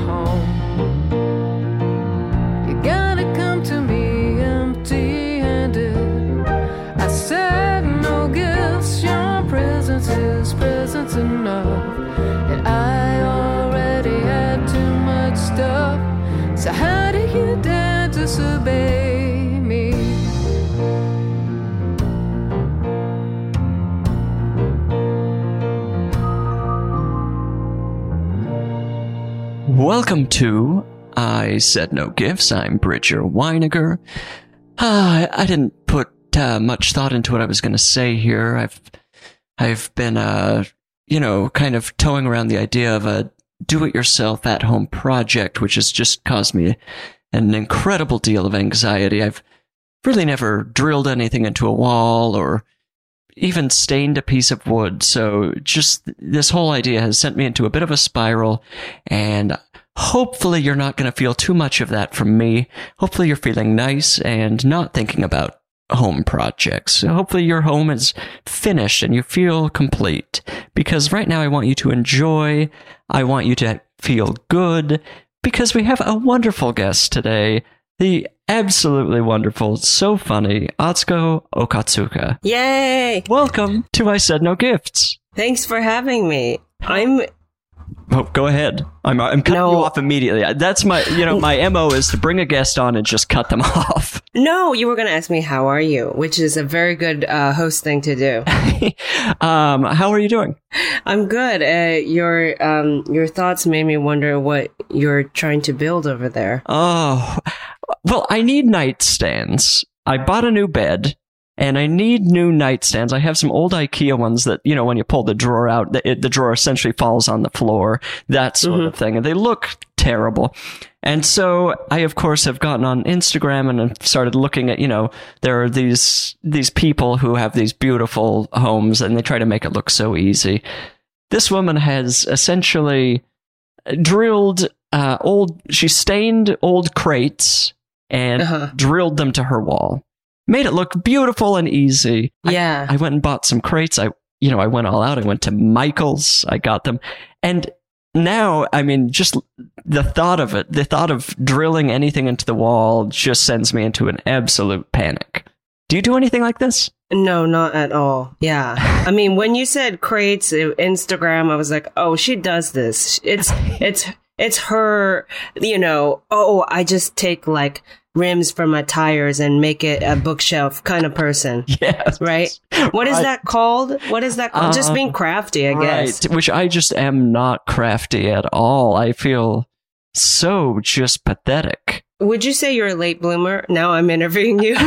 home, Welcome to I Said No Gifts. I'm Bridger Winegar. Ah, I didn't put uh, much thought into what I was going to say here. I've I've been uh you know kind of towing around the idea of a do-it-yourself at-home project, which has just caused me an incredible deal of anxiety. I've really never drilled anything into a wall or even stained a piece of wood. So just this whole idea has sent me into a bit of a spiral and hopefully you're not going to feel too much of that from me. Hopefully you're feeling nice and not thinking about home projects. Hopefully your home is finished and you feel complete because right now I want you to enjoy. I want you to feel good because we have a wonderful guest today. The absolutely wonderful, so funny, Atsuko Okatsuka. Yay! Welcome to I Said No Gifts. Thanks for having me. I'm Oh, go ahead. I'm I'm cutting No. you off immediately. That's my you know my mo is to bring a guest on and just cut them off. no. You were going to ask me how are you, which is a very good uh, host thing to do. um, how are you doing? I'm good. Uh, your um your thoughts made me wonder what you're trying to build over there. Oh, well, I need nightstands. I bought a new bed. And I need new nightstands. I have some old IKEA ones that, you know, when you pull the drawer out, the, it, the drawer essentially falls on the floor, that sort of thing. And they look terrible. And so I, of course, have gotten on Instagram and have started looking at, you know, there are these, these people who have these beautiful homes and they try to make it look so easy. This woman has essentially drilled, uh, old, she stained old crates and Uh-huh. drilled them to her wall. Made it look beautiful and easy. Yeah. I, went and bought some crates. I, you know, I went all out. I went to Michael's. I got them. And now, I mean, just the thought of it, the thought of drilling anything into the wall just sends me into an absolute panic. Do you do anything like this? No, not at all. Yeah. I mean, when you said crates, Instagram, I was like, oh, she does this. It's, it's, it's her, you know, oh, I just take like rims for my tires and make it a bookshelf kind of person. Yes. Right? What is Right. that called? What is that called? just Uh, being crafty, I guess. Right, which I just am not crafty at all. I feel so just pathetic. Would you say you're a late bloomer? Now I'm interviewing you.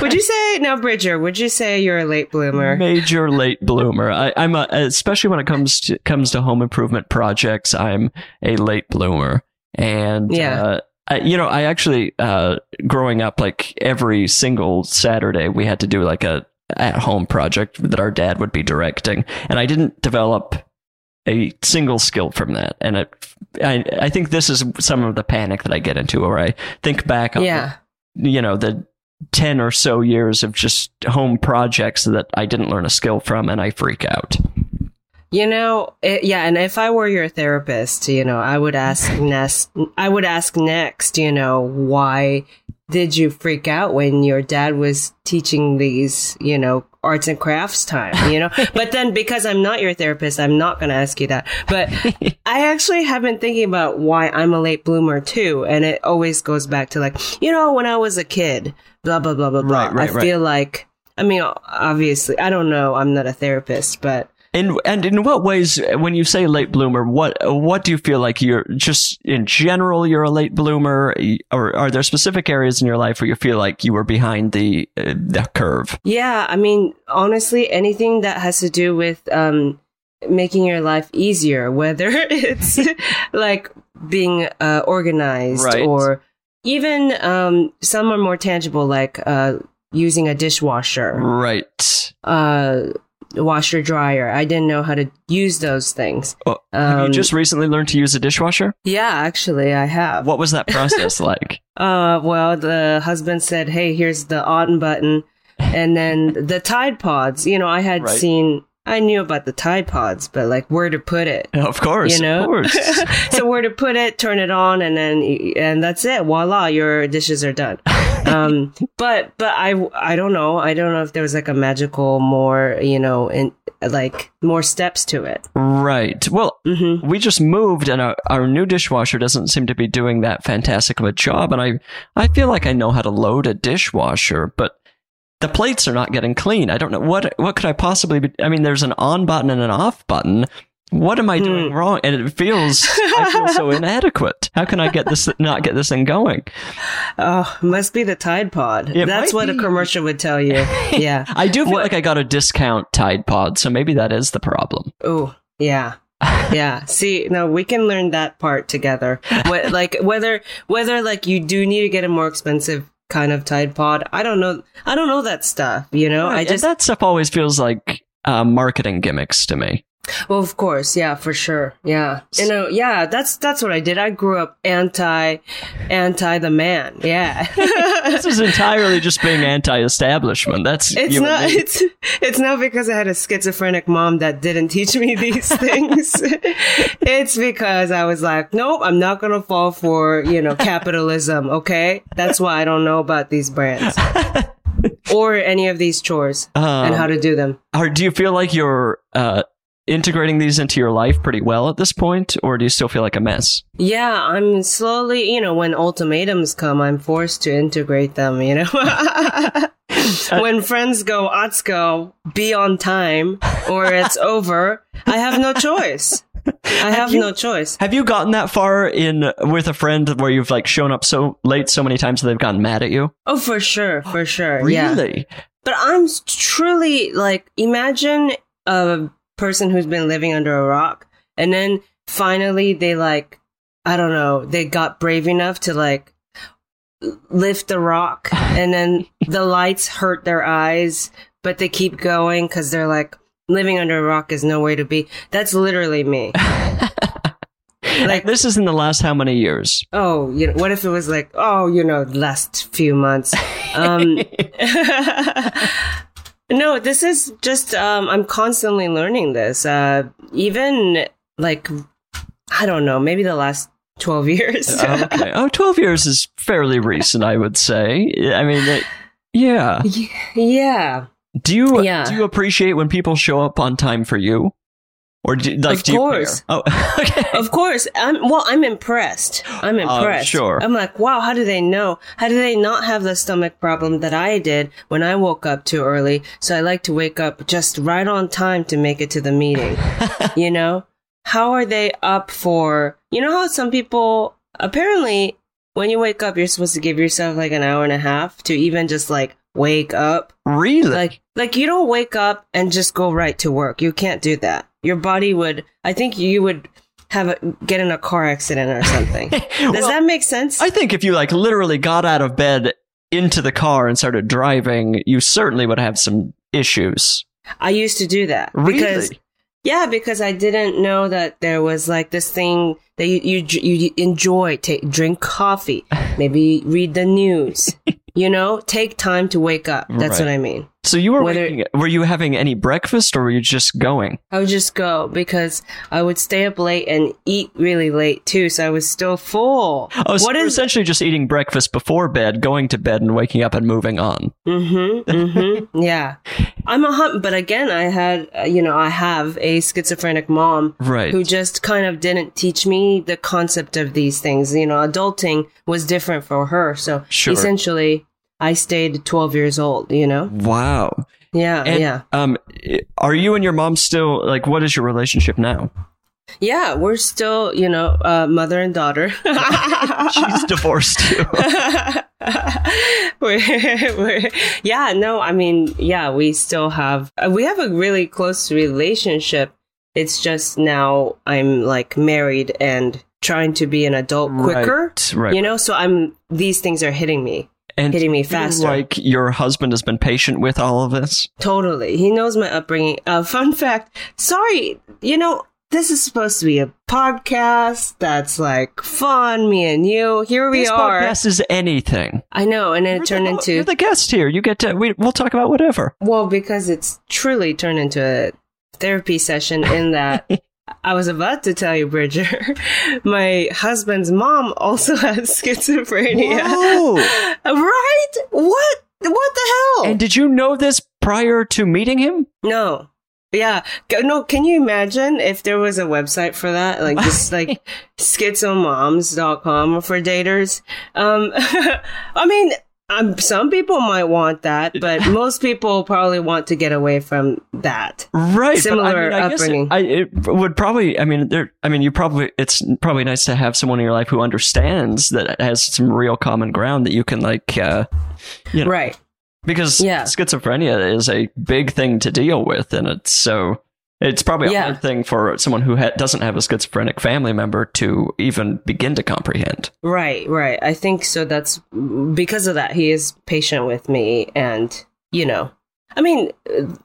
would you say now, Bridger? Would you say you're a late bloomer? Major late bloomer. I, I'm a, especially when it comes to comes to home improvement projects. I'm a late bloomer, and Yeah. uh, I, you know, I actually uh, growing up, like every single Saturday, we had to do like a at home project that our dad would be directing, and I didn't develop a single skill from that. And it, I, I think this is some of the panic that I get into, where I think back on Yeah. you know the 10 or so years of just home projects that I didn't learn a skill from and I freak out. You know, it, yeah, and if I were your therapist, you know, I would ask next, I would ask next, you know, why did you freak out when your dad was teaching these, you know, arts and crafts time, you know? but then because I'm not your therapist, I'm not going to ask you that. But I actually have been thinking about why I'm a late bloomer too. And it always goes back to like, you know, when I was a kid, blah, blah, blah, blah, blah. Right, right, I right. feel like, I mean, obviously, I don't know. I'm not a therapist, but In and in what ways, when you say late bloomer, what what do you feel like you're just in general you're a late bloomer, or are there specific areas in your life where you feel like you were behind the uh, the curve? Yeah, I mean, honestly, anything that has to do with um, making your life easier, whether it's like being uh, organized Right. or even um, some are more tangible, like uh, using a dishwasher, Right. uh, washer dryer. I didn't know how to use those things. Oh, have you Um, just recently learned to use a dishwasher? Yeah, actually, I have. What was that process like? Uh, well, the husband said, "Hey, here's the on button," and then the Tide Pods. You know, I had Right. seen, I knew about the Tide Pods, but like where to put it. Of course, You know, of course. so where to put it, turn it on, and then and that's it. Voila, your dishes are done. Um, but but I I don't know. I don't know if there was like a magical more you know in like more steps to it. right. Well, hmm we just moved and our, our new dishwasher doesn't seem to be doing that fantastic of a job and I I feel like I know how to load a dishwasher but the plates are not getting clean. I don't know what what could I possibly be I mean there's an on button and an off button. What am I doing Hmm. wrong? And it feels I feel so inadequate. How can I get this not get this thing going? Oh, must be the Tide Pod. It That's what a commercial would tell you. Yeah. I do feel What- like I got a discount Tide Pod, so maybe that is the problem. Oh, yeah. yeah. See, no, we can learn that part together. What, like whether whether like you do need to get a more expensive kind of Tide Pod. I don't know. I don't know that stuff. You know, I Right, and just that stuff always feels like uh, marketing gimmicks to me. Well, of course, yeah, for sure, yeah. You know, yeah. That's that's what I did. I grew up anti anti the man. Yeah. This is entirely just being anti-establishment. That's It's you not. It's it's not because I had a schizophrenic mom that didn't teach me these things. it's because I was like, nope, I'm not gonna fall for you know capitalism. Okay, that's why I don't know about these brands or any of these chores and Um, how to do them. Or do you feel like you're uh, integrating these into your life pretty well at this point, or do you still feel like a mess? Yeah, I'm slowly. You know, when ultimatums come, I'm forced to integrate them. You know. when friends go, Atsuko, be on time or it's over, I have no choice. I have you- no choice. Have you gotten that far in with a friend where you've like shown up so late so many times that they've gotten mad at you? Oh, for sure, for sure. Yeah. Really? But I'm truly like, imagine a person who's been living under a rock and then finally they like, I don't know, they got brave enough to like lift the rock and then the lights hurt their eyes, but they keep going because they're like, living under a rock is nowhere to be. That's literally me. Like this is in the last how many years? Oh, you know, what if it was like, oh, you know, last few months? Um, no, this is just, um, I'm constantly learning this. Uh, even like, I don't know, maybe the last 12 years. Oh, okay. Oh, 12 years is fairly recent, I would say. I mean, it, yeah. yeah. Do you Yeah. do you appreciate when people show up on time for you, or do, like Of do you course. Oh, okay. Of course. I'm, well, I'm impressed. I'm oh, impressed. sure. I'm like, wow, how do they know? How do they not have the stomach problem that I did when I woke up too early? So I like to wake up just right on time to make it to the meeting. you know? How are they up for, you know how some people, apparently, when you wake up, you're supposed to give yourself like an hour and a half to even just like wake up. Really? Like, like you don't wake up and just go right to work. You can't do that. Your body would, I think you would have a, get in a car accident or something. Does Well, that make sense? I think if you like literally got out of bed into the car and started driving, you certainly would have some issues. I used to do that Really? because yeah, because I didn't know that there was like this thing that you you, you enjoy. Take drink coffee, maybe read the news. you know, take time to wake up. That's Right. what I mean. So you were Whether- waking, were you having any breakfast or were you just going? I would just go because I would stay up late and eat really late too, so I was still full. Oh, so what you're is essentially just eating breakfast before bed, going to bed, and waking up and moving on. Mm-hmm. Mm-hmm. yeah. I'm a hump, but again, I had, uh, you know, I have a schizophrenic mom Right. who just kind of didn't teach me the concept of these things. You know, adulting was different for her. So Sure. essentially, I stayed 12 years old, you know? Wow. Yeah. And, yeah. Um, are you and your mom still like? What is your relationship now? Yeah. We're still, you know, uh, mother and daughter. She's divorced too. We're- we're- yeah, no, I mean, yeah, we still have, uh, we have a really close relationship. It's just now I'm like married and trying to be an adult quicker. Right, right. You know, so I'm, these things are hitting me. And hitting me faster. Like your husband has been patient with all of this. Totally. He knows my upbringing. Uh, fun fact. Sorry, you know, this is supposed to be a podcast that's like fun, me and you. Here we this are. podcast is anything. I know, and then You're it turned the, into you're the guest here. You get to. We, we'll talk about whatever. Well, because it's truly turned into a therapy session in that I was about to tell you, Bridger, my husband's mom also has schizophrenia. Whoa. right? What? What the hell? and did you know this prior to meeting him? no. Yeah. No, can you imagine if there was a website for that? Like just like schizomoms.com for daters. Um, I mean, um, some people might want that, but most people probably want to get away from that. Right. Similar but I mean, I guess upbringing. It, I, it would probably. I mean, there. I mean, you probably. It's probably nice to have someone in your life who understands that has some real common ground that you can like. Uh, you know, Right. because Yeah. schizophrenia is a big thing to deal with, and it's so. It's probably a Yeah. hard thing for someone who ha- doesn't have a schizophrenic family member to even begin to comprehend. Right, right. I think so. That's because of that. He is patient with me, and you know, I mean,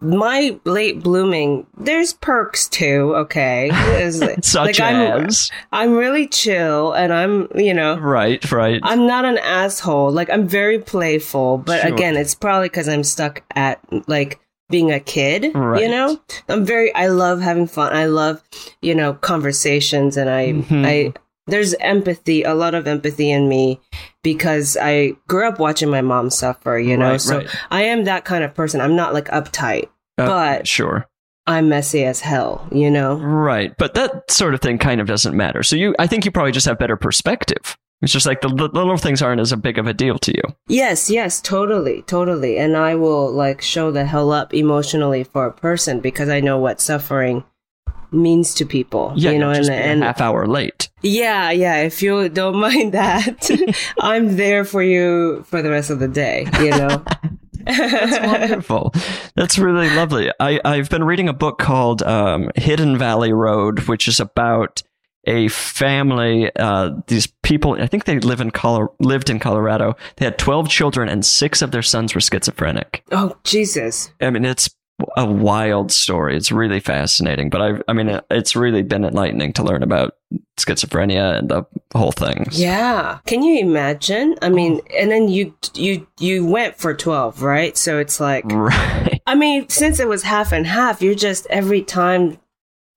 my late blooming. There's perks too. Okay, Such like, I'm, I'm really chill, and I'm, you know, right, right. I'm not an asshole. Like I'm very playful, but Sure. again, it's probably because I'm stuck at like being a kid. Right. You know, I'm very. I love having fun. I love, you know, conversations, and I, Mhm. I. There's empathy, a lot of empathy in me because I grew up watching my mom suffer. You know, Right, so right. I am that kind of person. I'm not like uptight. Uh, but- sure. I'm messy as hell. You know. Right, but that sort of thing kind of doesn't matter. So you, I think you probably just have better perspective. It's just like the, li- little things aren't as a big of a deal to you. Yes, yes, totally, totally. And I will like show the hell up emotionally for a person because I know what suffering means to people. Yeah, you know, just and, and a half hour late. yeah, yeah. If you don't mind that, I'm there for you for the rest of the day. You know. That's wonderful. That's really lovely. I, I've been reading a book called um, Hidden Valley Road, which is about a family. Uh, these people, I think they live in Colo- lived in Colorado. They had twelve children, and six of their sons were schizophrenic. oh Jesus! I mean, it's a wild story. It's really fascinating, but I, I mean, it's really been enlightening to learn about schizophrenia and the whole thing. Yeah. Can you imagine? I mean, and then you you you went for twelve, right? So it's like Right. I mean, since it was half and half, you're just every time,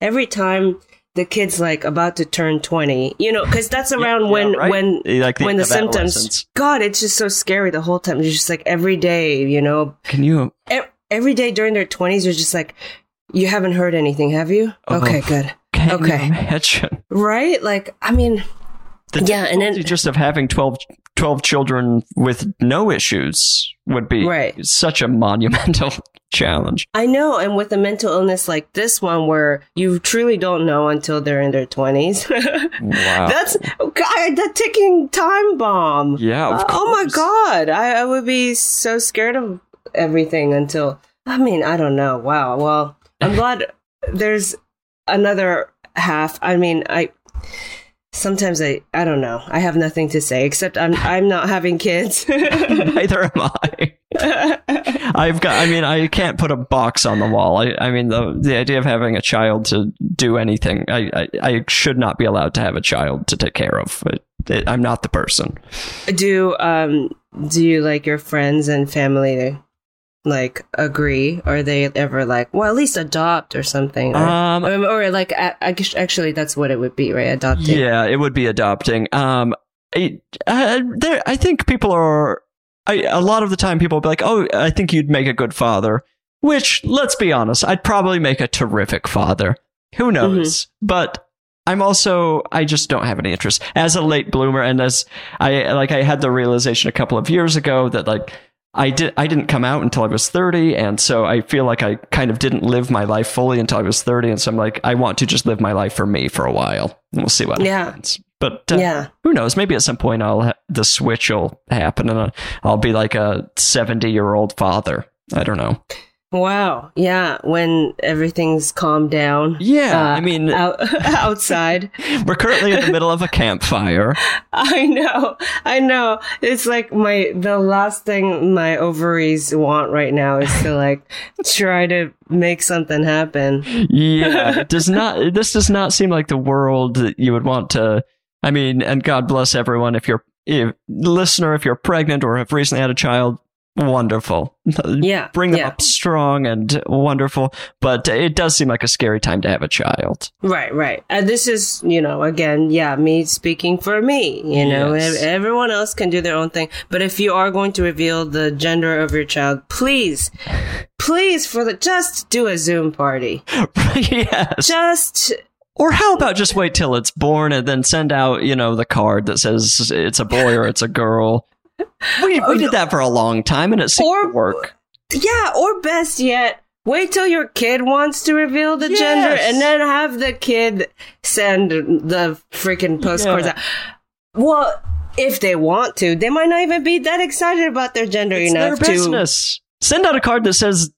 every time the kid's like about to turn 20, you know, because that's around Yeah, when, right? when, Like the when the symptoms. God, it's just so scary the whole time. You're just like every day, you know, Can you? e- every day during their 20s, you're just like, you haven't heard anything, have you? Oh. Okay, good. Can Okay. you imagine? Right? Like, I mean, The Yeah, and then- just of having 12, 12 children with no issues would be Right. such a monumental challenge. I know, and with a mental illness like this one, where you truly don't know until they're in their 20s. Wow. That's God, the ticking time bomb. Yeah, Uh, oh my. God. I, I would be so scared of everything until, I mean, I don't know. Wow. Well, I'm glad there's another half. I mean, I. Sometimes I, I don't know. I have nothing to say except I'm I'm not having kids. Neither am I. I've got. I mean, I can't put a box on the wall. I, I mean, the the idea of having a child to do anything, I, I, I should not be allowed to have a child to take care of. It, it, I'm not the person. do um do you like your friends and family like agree? or they ever like, well, at least adopt or something? Or, Um, or, or, like, I, I guess actually, that's what it would be, right? Adopting. Yeah, it would be adopting. Um, it, uh, there, I think people are. I, a lot of the time, people will be like, "Oh, I think you'd make a good father." Which, let's be honest, I'd probably make a terrific father. Who knows? But I'm also, I just don't have any interest as a late bloomer, and as I like, I had the realization a couple of years ago that like. I did. I didn't come out until I was thirty, and so I feel like I kind of didn't live my life fully until I was thirty, and so I'm like, I want to just live my life for me for a while, and we'll see what Yeah. happens. But uh, Yeah. who knows? Maybe at some point I'll ha- the switch will happen, and I'll be like a seventy year old father. I don't know. Wow. Yeah. When everything's calmed down. Yeah, uh, I mean, out, outside. we're currently in the middle of a campfire. I know. I know. It's like my, the last thing my ovaries want right now is to like try to make something happen. Yeah, it does not. This does not seem like the world that you would want to. I mean, and God bless everyone if you're if, listener if you're pregnant or have recently had a child. Wonderful. Yeah. Bring them yeah. up strong and wonderful. But it does seem like a scary time to have a child. Right, right. And this is, you know, again, yeah, me speaking for me. You know, Yes. Everyone else can do their own thing. But if you are going to reveal the gender of your child, please, please, for the just do a Zoom party. yes. Just Or how about just wait till it's born and then send out, you know, the card that says it's a boy or it's a girl. We, we oh, did that for a long time and it seemed Or- to work. yeah, or best yet. Wait till your kid wants to reveal the gender and then have the kid send the freaking postcards Yeah. out. Well, if they want to, they might not even be that excited about their gender you know? It's their enough to business. Send out a card that says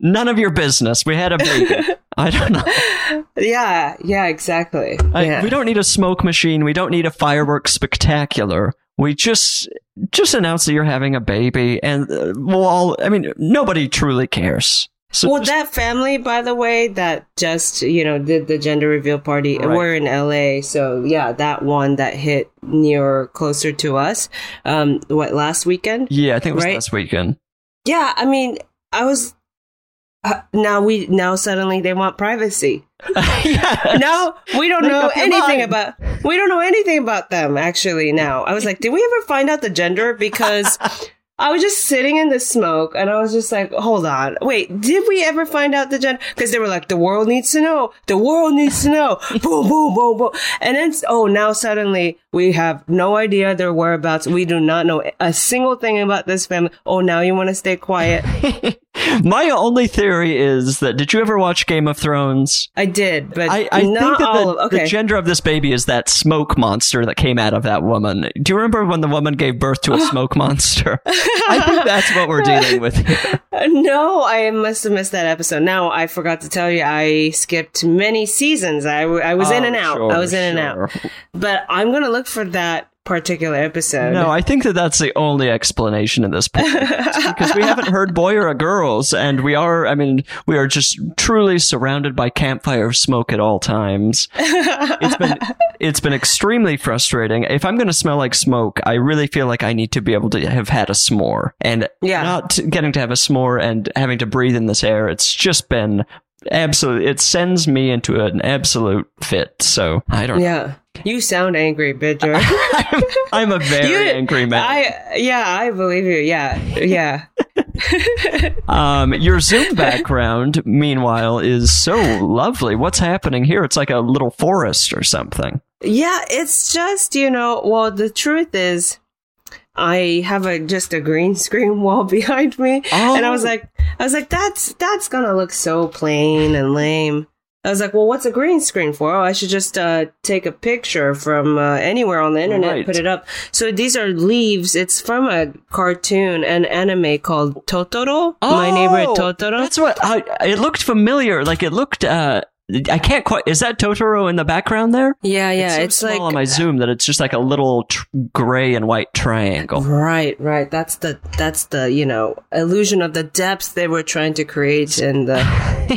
none of your business. We had a baby. I don't know. Yeah, yeah, exactly. I, yeah. We don't need a smoke machine. We don't need a fireworks spectacular. We just just announce that you're having a baby, and uh, we'll all. I mean, nobody truly cares. So well, just- that family, by the way, that just you know did the gender reveal party. Right. We're in LA, so yeah, that one that hit near closer to us. Um, what last weekend? yeah, I think it was right? last weekend. Yeah, I mean, I was. Uh, now we now suddenly they want privacy. yeah. Now we don't know anything about we don't know anything about them actually now. I was like, did we ever find out the gender because I was just sitting in the smoke and I was just like, hold on. Wait, did we ever find out the gender? Because they were like, the world needs to know. The world needs to know. boom, boom, boom, boom. And then, oh, now suddenly we have no idea their whereabouts. We do not know a single thing about this family. Oh, now you want to stay quiet? My only theory is that did you ever watch Game of Thrones? I did, but I, I think that the, okay. the gender of this baby is that smoke monster that came out of that woman. Do you remember when the woman gave birth to a smoke monster? I think that's what we're dealing with here. No, I must have missed that episode. Now I forgot to tell you, I skipped many seasons. I, oh, I was in and Oh, out. sure, I was in and out. But I'm gonna look for that particular episode. No, I think that that's the only explanation at this point. because we haven't heard boy or a girls, and we are, I mean, we are just truly surrounded by campfire smoke at all times. It's been, it's been extremely frustrating. If I'm going to smell like smoke, I really feel like I need to be able to have had a s'more. And Yeah. not getting to have a s'more and having to breathe in this air, it's just been absolute, it sends me into an absolute fit. So I don't yeah, you sound angry, Bridger. I'm, I'm a very You- angry man. I yeah, I believe you. Yeah, yeah. Um, your Zoom background, meanwhile, is so lovely. What's happening here? It's like a little forest or something. Yeah, it's just, you know, well, the truth is, I have a just a green screen wall behind me, and I was Oh. like, I was like, that's that's gonna look so plain and lame. I was like, well, what's a green screen for? Oh, I should just uh, take a picture from uh, anywhere on the internet, Right. put it up. So these are leaves. It's from a cartoon, an anime called Totoro. My neighbor Oh, Totoro. That's what I. It looked familiar. Like it looked. Uh, I can't quite. Is that Totoro in the background there? yeah, yeah. It's, so It's, small like on my Zoom that it's just like a little tr- gray and white triangle. Right, right. That's the that's the you know illusion of the depth they were trying to create, and the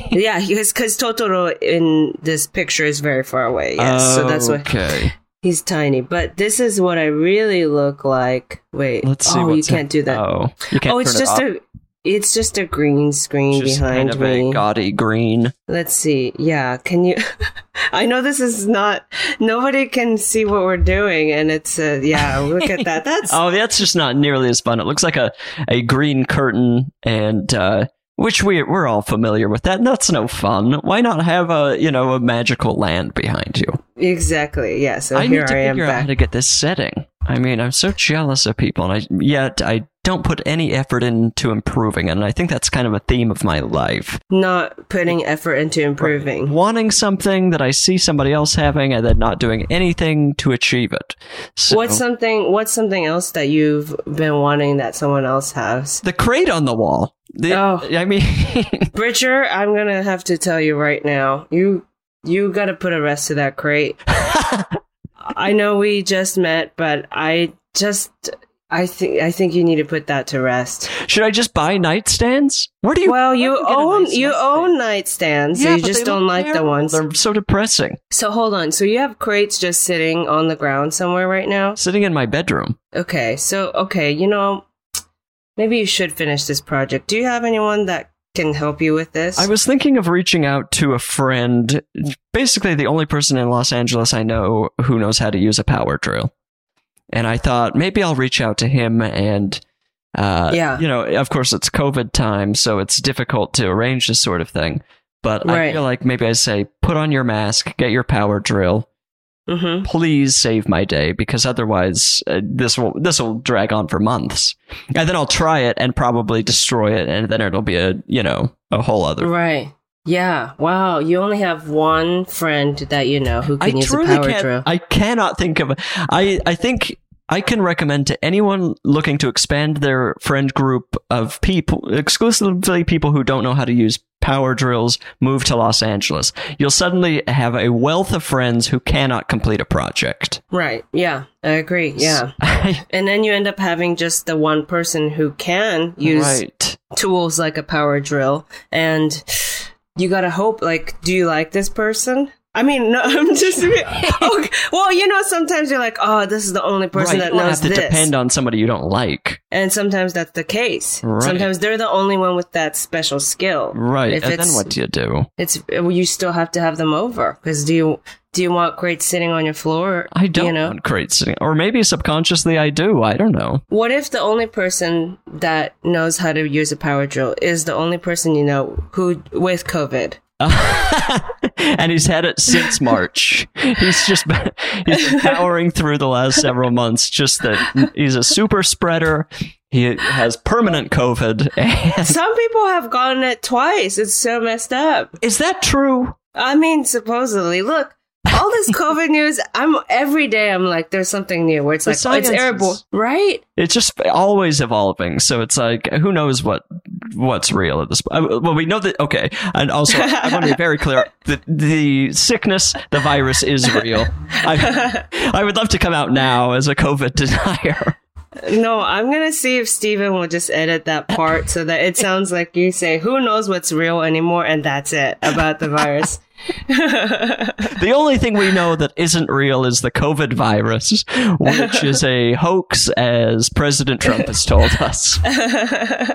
yeah, because Totoro in this picture is very far away. Yes, so that's why Okay. he's tiny. But this is what I really look like. Wait, Let's see. Oh, you can't do that. Oh, you can't. oh, it's it just off? a it's just a green screen Just behind kind of me. a gaudy green. Let's see. Yeah, can you? I know this is not. Nobody can see what we're doing, and it's a yeah. Look at that. That's Oh, that's just not nearly as fun. It looks like a, a green curtain, and uh, which we we're all familiar with that. And that's no fun. Why not have a you know a magical land behind you? exactly yeah. So I here need to I am figure out how to get this setting. I mean, I'm so jealous of people, and I yet I don't put any effort into improving it. And I think that's kind of a theme of my life. Not putting effort into improving. Wanting something that I see somebody else having, and then not doing anything to achieve it. So, What's something? What's something else that you've been wanting that someone else has? the crate on the wall? The, Oh. I mean, Bridger, I'm gonna have to tell you right now. You you got to put a rest to that crate. I know we just met, but I just I think I think you need to put that to rest. should I just buy nightstands? Where do you? Well, you where do get a own nice you nightstand? own nightstands, so Yeah, you just don't like the ones. They're so depressing. So hold on. So you have crates just sitting on the ground somewhere right now? Sitting in my bedroom. Okay. So okay, you know, maybe you should finish this project. Do you have anyone that can help you with this? I was thinking of reaching out to a friend, basically the only person in Los Angeles I know who knows how to use a power drill. And I thought maybe I'll reach out to him and, uh, Yeah. you know, of course it's COVID time, so it's difficult to arrange this sort of thing. But I feel like maybe I say, put on your mask, get your power drill, Mhm. please save my day because otherwise uh, this will this will drag on for months and then i'll try it and probably destroy it and then it'll be a you know a whole other Right. Yeah. Wow. You only have one friend that you know who i can use a power can't drill. i cannot think of i i think I can recommend to anyone looking to expand their friend group of people, exclusively people who don't know how to use power drills, move to Los Angeles. You'll suddenly have a wealth of friends who cannot complete a project. right. Yeah. I agree. Yeah. And then you end up having just the one person who can use right. tools like a power drill and you gotta hope like do you like this person i mean no i'm just okay. well you know sometimes you're like oh this is the only person right. that you knows have to this depend on somebody you don't like. and sometimes that's the case Right. sometimes they're the only one with that special skill Right. If and then what do you do? it's you still have to have them over because do you do you want crates sitting on your floor I don't you know want crates sitting, or maybe subconsciously I do. I don't know. what if the only person that knows how to use a power drill is the only person you know who with covid and he's had it since March. He's just been, he's been powering through the last several months. Just that he's a super spreader. He has permanent COVID. Some people have gotten it twice. It's so messed up. is that true? I mean, supposedly, look, all this COVID news, I'm every day I'm like, there's something new where it's The like, it's airborne, right? It's just always evolving. So it's like who knows what what's real at this. point. Well, we know that. Okay, and also I want to be very clear: the the sickness, the virus, is real. I, I would love to come out now as a COVID denier. No, I'm gonna see if Steven will just edit that part so that it sounds like you say, who knows what's real anymore, and that's it about the virus. The only thing we know that isn't real is the COVID virus, which is a hoax, as President Trump has told us.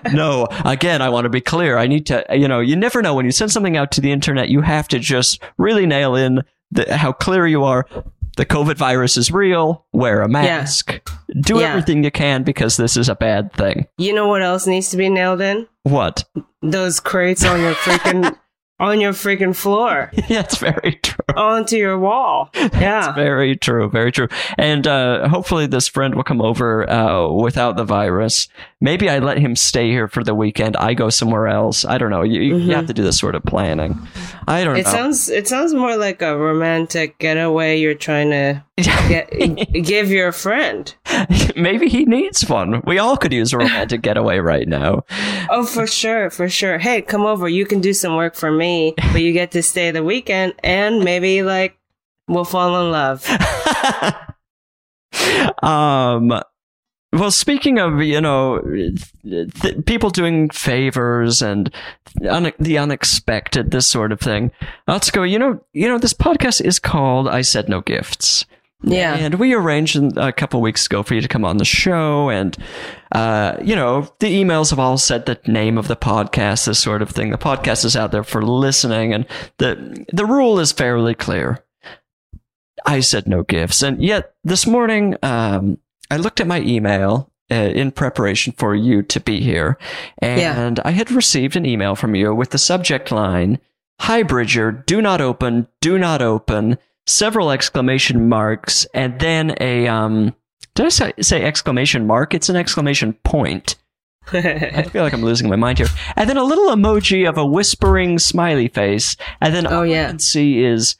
no, again, I want to be clear. I need to, you know, you never know when you send something out to the internet, you have to just really nail in the, how clear you are. The COVID virus is real. Wear a mask. Do Yeah. everything you can because this is a bad thing. You know what else needs to be nailed in? What? Those crates on your freaking on your freaking floor yeah, it's very true. onto your wall. Yeah. It's very true, very true. And uh, hopefully, this friend will come over uh, without the virus. Maybe I let him stay here for the weekend. I go somewhere else. I don't know. You, you have to do this sort of planning. I don't It know. sounds it sounds more like a romantic getaway you're trying to get, give your friend. Maybe he needs one. We all could use a romantic getaway right now. Oh, for sure, for sure. Hey, come over. You can do some work for me, but you get to stay the weekend and maybe like we'll fall in love. um. Well, speaking of you know th- people doing favors and un- the unexpected, this sort of thing. Let's go. You know, you know, this podcast is called "I Said No Gifts," Yeah. And we arranged a couple weeks ago for you to come on the show. And, uh, you know, the emails have all said the name of the podcast, this sort of thing. The podcast is out there for listening. And the, the rule is fairly clear. I said no gifts. And yet this morning, um, I looked at my email uh, in preparation for you to be here. And I had received an email from you with the subject line, Hi Bridger, do not open, do not open, several exclamation marks, and then a, um, did I say, say exclamation mark? It's an exclamation point. I feel like I'm losing my mind here. And then a little emoji of a whispering smiley face. And then Oh, all yeah. I can see is,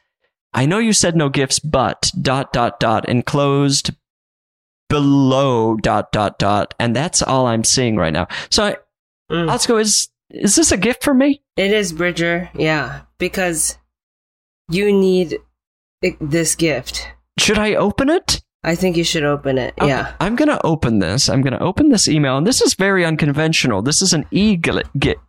I know you said no gifts, but dot dot dot enclosed below dot dot dot, and that's all I'm seeing right now. So, I, Mm. Is is this a gift for me? It is Bridger, yeah, because you need this gift. Should I open it? I think you should open it. Okay, Yeah. I'm gonna open this. I'm gonna open this email, and this is very unconventional. This is an e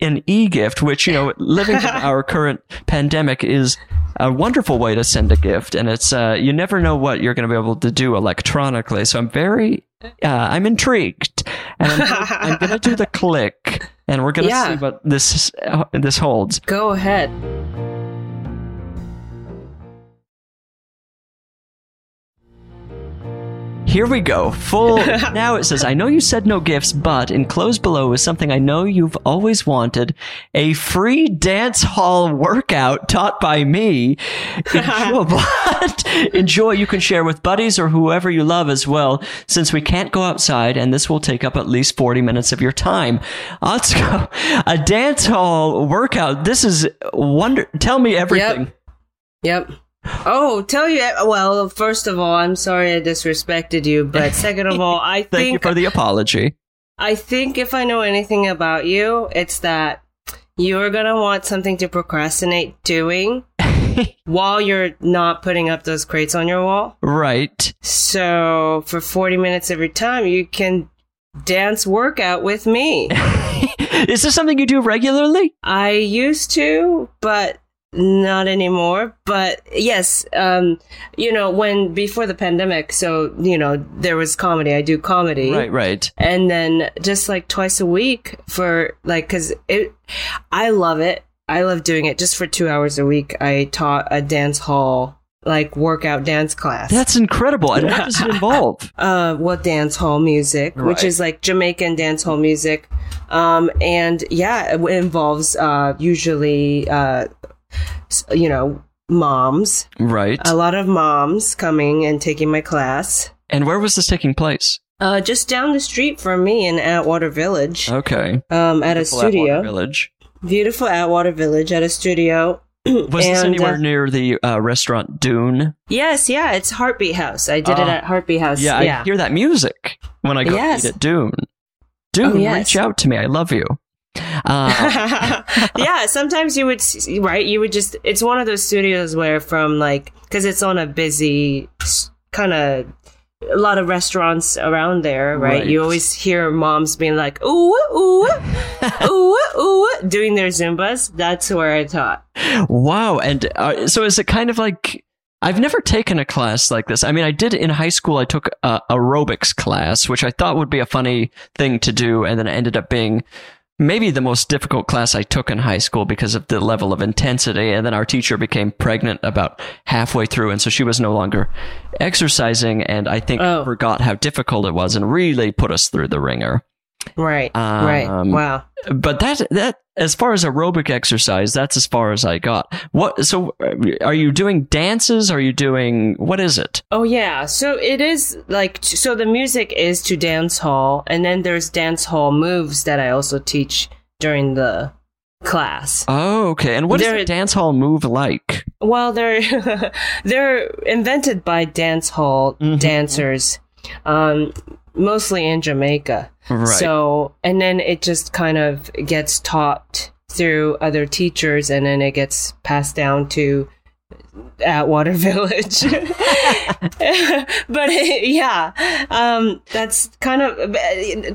an e gift, which you know, living through our current pandemic is a wonderful way to send a gift, and it's uh, you never know what you're gonna be able to do electronically. So I'm very, uh, I'm intrigued, and I'm, gonna- I'm gonna do the click, and we're gonna Yeah. see what this uh, this holds. Go ahead. Here we go. Full. now it says, I know you said no gifts, but enclosed below is something I know you've always wanted a free dance hall workout taught by me. Enjoy, what? Enjoy. You can share with buddies or whoever you love as well, since we can't go outside and this will take up at least 40 minutes of your time. Let's go. A dance hall workout. This is wonder. Tell me everything. Yep. Oh, tell you. Well, first of all, I'm sorry I disrespected you, but second of all, I Thank you think for the apology. I think if I know anything about you, it's that you're gonna want something to procrastinate doing while you're not putting up those crates on your wall. right. So for 40 minutes every time, you can dance workout with me. Is this something you do regularly? I used to, but not anymore. But yes, um, you know, when before the pandemic, so, you know, there was comedy. I do comedy. Right, right. And then just like twice a week for like, cause it, I love it. I love doing it just for two hours a week. I taught a dance hall, like workout dance class. That's incredible. And what does it involve? uh, what dance hall music, which is like Jamaican dance hall music. Um, and yeah, it involves, uh, usually, uh, you know, moms, Right. a lot of moms coming and taking my class. and where was this taking place? Uh, just down the street from me in Atwater Village, Okay. um, at a Beautiful Atwater studio. Village. Beautiful Atwater Village at a studio. Was this And, anywhere uh, near the uh, restaurant Dune? Yes, yeah, it's Heartbeat House. I did it Oh. at Heartbeat House. Yeah, Yeah, I hear that music when I go Yes. eat at Dune. Dune, Oh, yes. reach out to me. I love you. Uh, yeah, sometimes you would right. You would just. It's one of those studios where from like because it's on a busy kind of a lot of restaurants around there, right? Right. You always hear moms being like ooh ooh ooh ooh doing their zumbas. That's where I taught. wow. And uh, so is it kind of like. I've never taken a class like this. I mean, I did in high school. I took a aerobics class, which I thought would be a funny thing to do, and then it ended up being maybe the most difficult class I took in high school because of the level of intensity. And then our teacher became pregnant about halfway through, and so she was no longer exercising, and I think Oh. forgot how difficult it was, and really put us through the ringer. Right, right. Um, Wow. But that that as far as aerobic exercise, that's as far as I got. What? So, are you doing dances? Are you doing what is it? Oh yeah, so it is like so the music is to dance hall, and then there's dance hall moves that I also teach during the class. Oh, okay. And what is a dance hall move like? Well, they're they're invented by dance hall Mhm. dancers, um, mostly in Jamaica. Right. So, and then it just kind of gets taught through other teachers, and then it gets passed down to Atwater Village. but yeah, um, that's kind of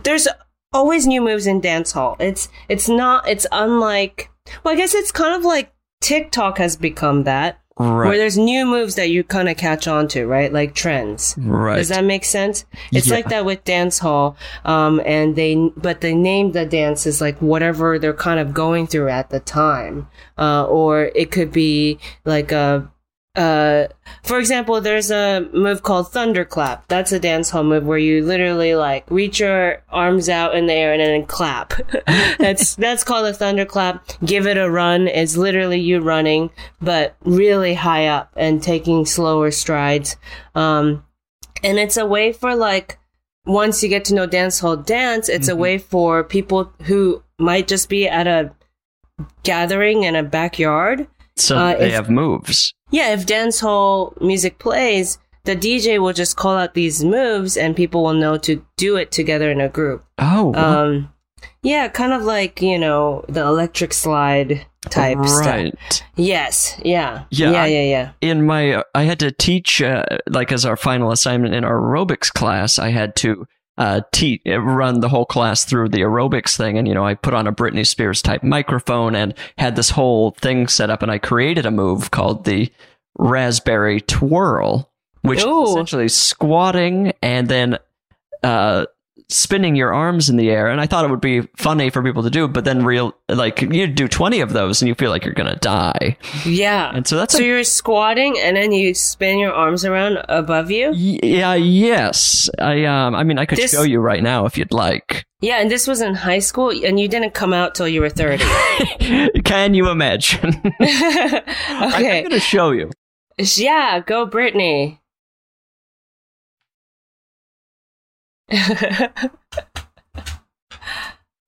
there's always new moves in dance hall. It's it's not it's unlike well, I guess it's kind of like TikTok has become that Where there's new moves that you kind of catch on to, right? Like trends. Right. Does that make sense? It's Yeah. like that with dance hall. Um, and they, but they name the dances like whatever they're kind of going through at the time. Uh, or it could be like a, uh, for example, there's a move called thunderclap. That's a dance hall move where you literally like reach your arms out in the air and then clap. that's that's called a thunderclap. Give it a run. It's literally you running, but really high up and taking slower strides. Um, and it's a way for like once you get to know dance hall dance, it's a way for people who might just be at a gathering in a backyard so uh, they if- have moves. Yeah, if dance hall music plays, the DJ will just call out these moves and people will know to do it together in a group. Oh, Um, yeah, kind of like, you know, the electric slide type stuff. Yes, yeah. Yeah, Yeah, I- yeah, yeah. in my I had to teach uh, like as our final assignment in our aerobics class I had to uh te- run the whole class through the aerobics thing. And you know I put on a Britney Spears type microphone and had this whole thing set up. And I created a move called the raspberry twirl which is essentially squatting and then uh spinning your arms in the air and I thought it would be funny for people to do but then real like you do 20 of those and you feel like you're to die Yeah. and so that's So a you're squatting and then you spin your arms around above you? Y- Yeah, yes. I um I mean I could This- show you right now if you'd like. Yeah, and this was in high school and you didn't come out till you were 30. Can you imagine? okay. I'm to show you. Yeah, go Britney.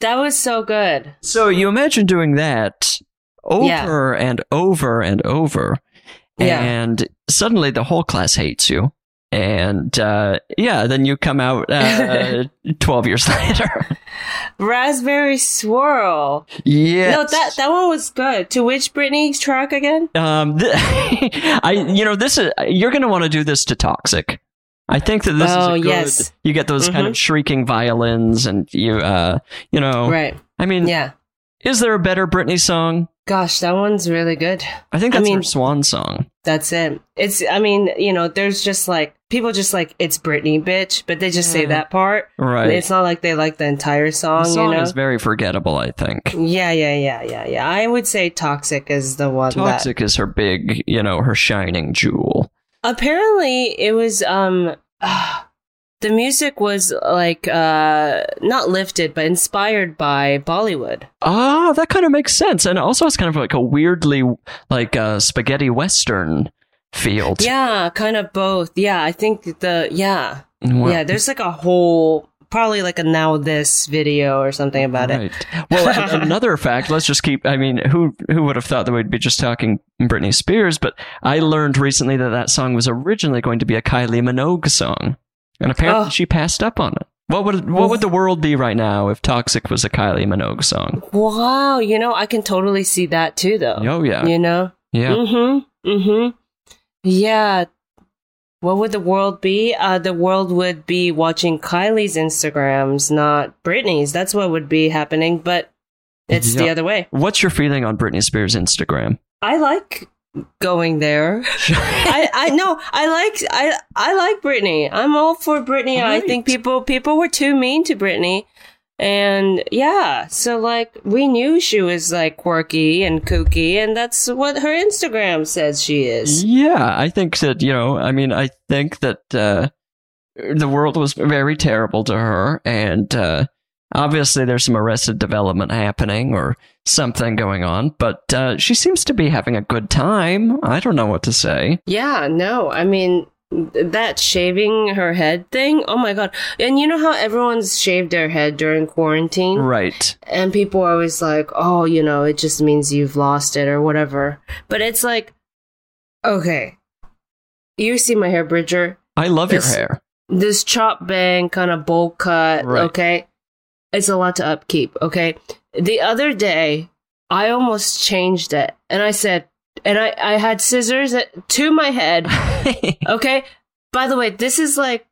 that was so good. So you imagine doing that over and over and over Yeah. and suddenly the whole class hates you. And uh yeah, then you come out uh 12 years later. Raspberry swirl. yeah. No, that that one was good. To which Britney's track again? Um, th- I, you know, this is you're going to want to do this to Toxic. I think that this is Oh, a good. yes. You get those kind of shrieking violins, and you, uh, you know, Right. I mean, Yeah. is there a better Britney song? Gosh, that one's really good. I think I that's mean- her swan song. That's it. It's I mean, you know, there's just like people just like it's Britney bitch, but they just say that part. Right. It's not like they like the entire song, the song you know. is very forgettable. I think yeah, yeah, yeah, yeah, yeah. I would say Toxic is the one Toxic is her big, you know, her shining jewel. Apparently it was um the music was like uh not lifted but inspired by bollywood. Ah, that kind of makes sense, and also it's kind of like a weirdly like uh, spaghetti western feel. to yeah kind of both. Yeah i think the yeah. Well, yeah there's like a whole probably like a now this video or something about it Well, another fact. Let's just keep. I mean, who who would have thought that we'd be just talking Britney Spears? But I learned recently that that song was originally going to be a Kylie Minogue song, and apparently Oh. she passed up on it. What would what would the world be right now if "Toxic" was a Kylie Minogue song? wow you know i can totally see that too though Oh yeah, you know yeah. Mm-hmm. Mm-hmm. Yeah. What would the world be? Uh, the world would be watching Kylie's Instagrams, not Britney's. That's what would be happening, but it's the other way. What's your feeling on Britney Spears' Instagram? I like going there. I, I no, I like I I like Britney. I'm all for Britney. I think people people were too mean to Britney. And yeah, so like we knew she was like quirky and kooky, and that's what her Instagram says she is. Yeah, I think that you know. I mean, I think that uh, the world was very terrible to her, and uh, obviously there's some arrested development happening or something going on. But uh, she seems to be having a good time. I don't know what to say. Yeah, no, I mean that shaving her head thing. Oh my god! And you know how everyone's shaved their head during quarantine, Right? and people are always like, "Oh, you know, it just means you've lost it or whatever." But it's like, okay, you see my hair, Bridger. I love your hair. This chop bang kind of bowl cut. Right. Okay, it's a lot to upkeep. Okay, the other day I almost changed it, and I said, and I I had scissors at- to my head. Okay. By the way, this is like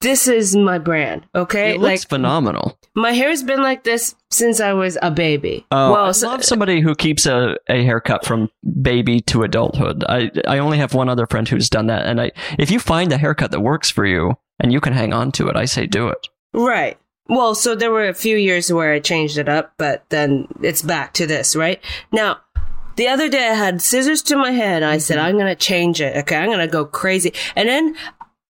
this is my brand. Okay, It like looks phenomenal. my hair's been like this since I was a baby. Oh, well, I so- love somebody who keeps a, a haircut from baby to adulthood. I I only have one other friend who's done that, and I if you find a haircut that works for you and you can hang on to it, I say do it. Right. Well, so there were a few years where I changed it up, but then it's back to this, right? Now, the other day I had scissors to my head. I said, mm-hmm. I'm going to change it. Okay. I'm going to go crazy. And then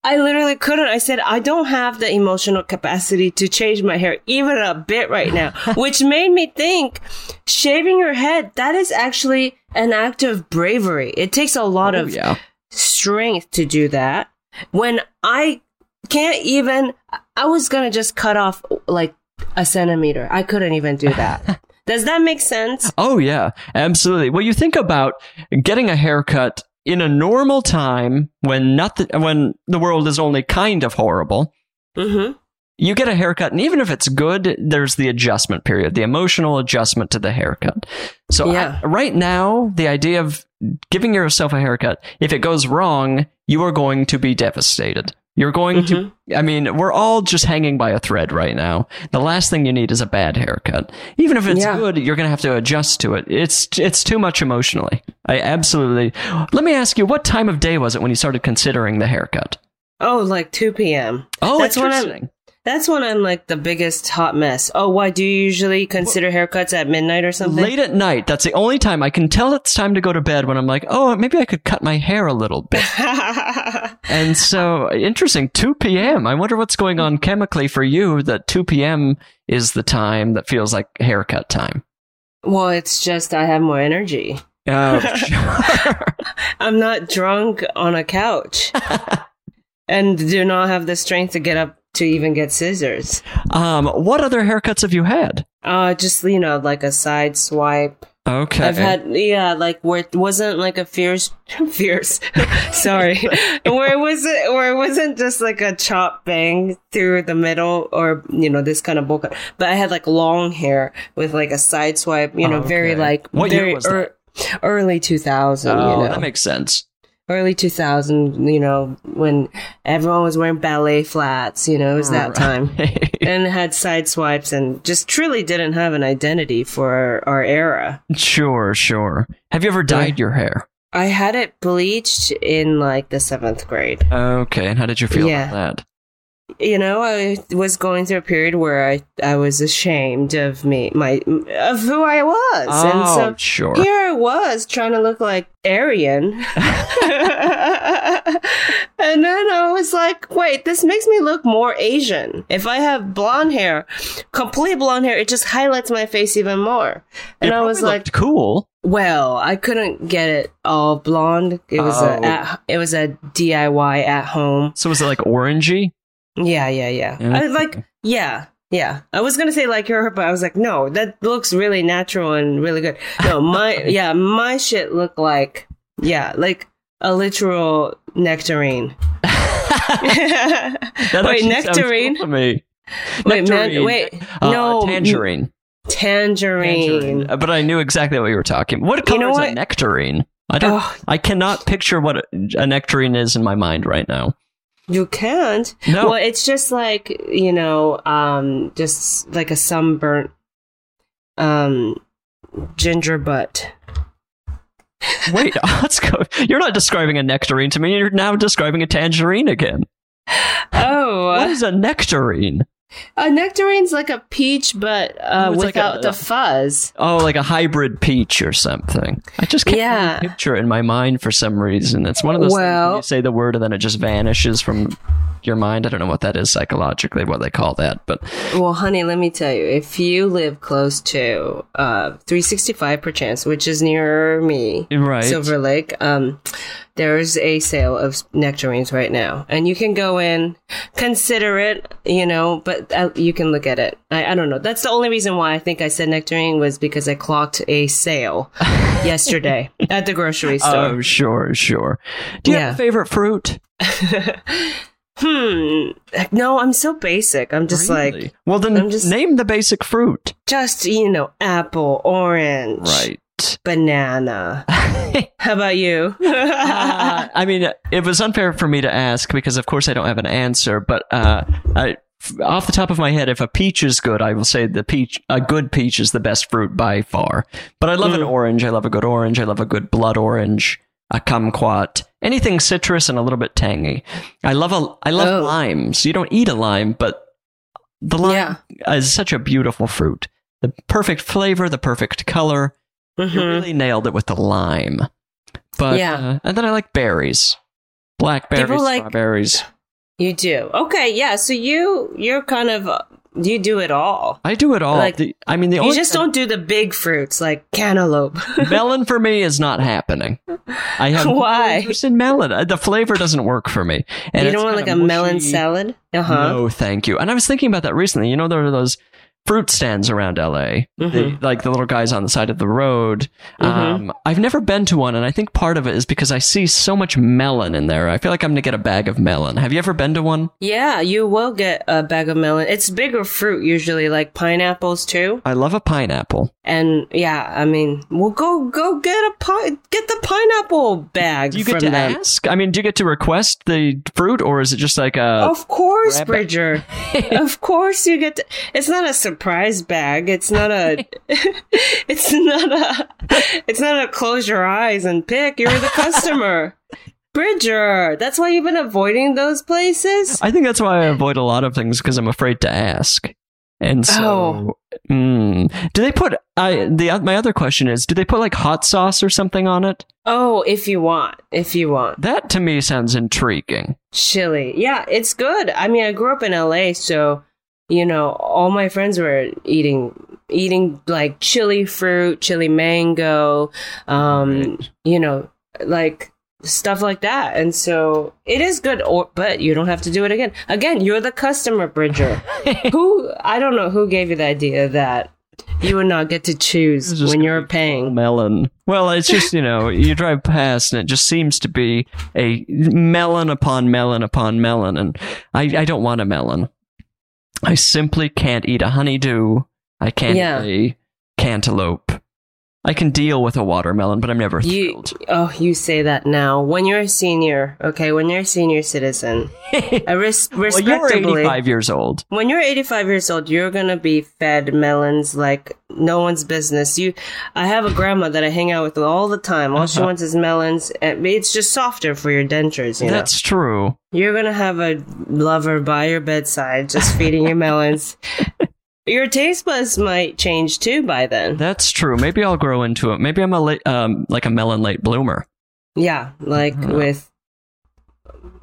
I literally couldn't. I said, I don't have the emotional capacity to change my hair even a bit right now, which made me think shaving your head, that is actually an act of bravery. It takes a lot Oh, of yeah. strength to do that when I can't even I was gonna just cut off like a centimeter. I couldn't even do that. Does that make sense? Oh yeah, absolutely. Well, you think about getting a haircut in a normal time when nothing, when the world is only kind of horrible. Mm-hmm. You get a haircut, and even if it's good, there's the adjustment period, the emotional adjustment to the haircut. So, Yeah. I- right now, the idea of giving yourself a haircut, if it goes wrong, you are going to be devastated. You're going to, mm-hmm. I mean, we're all just hanging by a thread right now. The last thing you need is a bad haircut. Even if it's Yeah. good, you're going to have to adjust to it. It's, it's too much emotionally. I absolutely. Let me ask you, what time of day was it when you started considering the haircut? Oh, like two p.m. Oh, That's when I'm- interesting. That's when I'm like the biggest hot mess. Oh, why do you usually consider haircuts at midnight or something? Late at night, that's the only time I can tell it's time to go to bed when I'm like, oh, maybe I could cut my hair a little bit. and so, interesting, 2 p.m. I wonder what's going on chemically for you that 2 p.m. is the time that feels like haircut time. well, it's just I have more energy. Oh, sure. I'm not drunk on a couch. and do not have the strength to get up to even get scissors. um, what other haircuts have you had? Uh, just, you know, like a side swipe. Okay. I've had, yeah, like where it wasn't like a fierce, fierce, sorry, where it wasn't, where it wasn't just like a chop bang through the middle or, you know, this kind of bowl cut, but I had like long hair with like a side swipe, you know, very like, What year very was that? early 2000, oh, you know that makes sense. Early 2000 you know when everyone was wearing ballet flats you know it was that time and had side swipes and just truly didn't have an identity for our, our era sure, sure. Have you ever dyed your hair? i had it bleached in like the seventh grade Okay, and how did you feel Yeah. about that? You know i was going through a period where i i was ashamed of me my of who i was Oh, and so sure. here I was trying to look like Aryan. and then I was like, wait, this makes me look more Asian. If I have blonde hair, complete blonde hair, it just highlights my face even more. And It I was like, cool. well, I couldn't get it all blonde. It was Oh. a at, it was a DIY at home. So was it like orangey? Yeah, yeah, yeah. I Okay. like yeah. Yeah, I was gonna say like her, but I was like, no, that looks really natural and really good. No, my yeah, my shit looked like yeah, like a literal nectarine. That wait, nectarine? cool me. Wait, Nectarine. man, wait, Uh, no, tangerine. tangerine. Uh, But I knew exactly what you were talking. What color know is a nectarine? I don't. Oh, I cannot picture what a, a nectarine is in my mind right now. You can't. No. Well, it's just like you know, um, just like a sunburnt, um, ginger butt. Wait, let's go. You're not describing a nectarine to me. You're now describing a tangerine again. Oh, What is a nectarine? A nectarine's like a peach, but uh, Oh, it's like without a- the fuzz. Oh, like a hybrid peach or something. I just can't Yeah. really picture it in my mind for some reason. It's one of those things Well- you say the word and then it just vanishes from your mind. I don't know what that is psychologically, what they call that, but Well, honey, let me tell you, if you live close to uh, 365 perchance, which is near me, right. Silver Lake, um, there's a sale of nectarines right now, and you can go in, consider it, you know, but uh, you can look at it. I, I don't know. That's the only reason why I think I said nectarine was because I clocked a sale yesterday at the grocery store. Oh, sure, sure. Do you have a favorite fruit? Hmm. No, I'm so basic. I'm just like, well, then I'm just- name the basic fruit. just, you know, apple, orange, Right. banana. How about you? Uh, I mean, it was unfair for me to ask because, of course, I don't have an answer. But uh, I, off the top of my head, if a peach is good, I will say the peach, a good peach, is the best fruit by far. But I love an Mm. orange. I love a good orange. I love a good blood orange, a kumquat, anything citrus and a little bit tangy. I love a, I love Oh. limes. You don't eat a lime, but the lime yeah. is such a beautiful fruit. The perfect flavor, the perfect color. You Mhm. really nailed it with the lime. But Yeah. uh, and then I like berries, blackberries, People like- strawberries. You do. Okay, yeah. So you you're kind of you do it all. I do it all. Like, The- I mean, the You just don't do the big fruits like cantaloupe. melon for me is not happening. I have no Why? interest in melon. Uh, The flavor doesn't work for me. And you don't want like a kinda melon salad? Uh huh. No, thank you. And I was thinking about that recently. You know, there are those fruit stands around LA, the, Mhm. like the little guys on the side of the road. Mhm. Um, I've never been to one, and I think part of it is because I see so much melon in there. I feel like I'm to get a bag of melon. Have you ever been to one? Yeah, you will get a bag of melon. It's bigger fruit usually, like pineapples too. I love a pineapple. And yeah, I mean, well, go go get a pi- get the pineapple bag Do you get from to them. ask? I mean, do you get to request the fruit, or is it just like a? Of course, grab it. Bridger. of course, you get. To, it's not a surprise bag. It's not a. it's not a. It's not a close your eyes and pick. You're the customer, Bridger. That's why you've been avoiding those places. I think that's why I avoid a lot of things because I'm afraid to ask. And so, mm, do they put? I the my other question is, do they put like hot sauce or something on it? Oh, if you want, if you want That to me sounds intriguing. chili, yeah, it's good. I mean, I grew up in LA, so you know, all my friends were eating eating like chili fruit, chili mango, um, you know, like stuff like that. And so it is good, or, but you don't have to do it again. Again, you're the customer, Bridger. who I don't know who gave you the idea that you would not get to choose when you're paying. melon. Well, it's just you know you drive past and it just seems to be a melon upon melon upon melon, and I I don't want a melon. I simply can't eat a honeydew. I can't Yeah. eat a cantaloupe. I can deal with a watermelon, but I'm never You thrilled. oh, you say that now. When you're a senior, okay, when you're a senior citizen, a res- well, you're respectably, 85 years old. when you're 85 years old, you're gonna be fed melons like no one's business. You, I have a grandma that I hang out with all the time. All she uh-huh. wants is melons, it's just softer for your dentures. You know, That's true. you're gonna have a lover by your bedside just feeding you melons. Your taste buds might change too by then. That's true. Maybe I'll grow into it. Maybe I'm a late, um, like a melon late bloomer. Yeah, like Uh-huh. with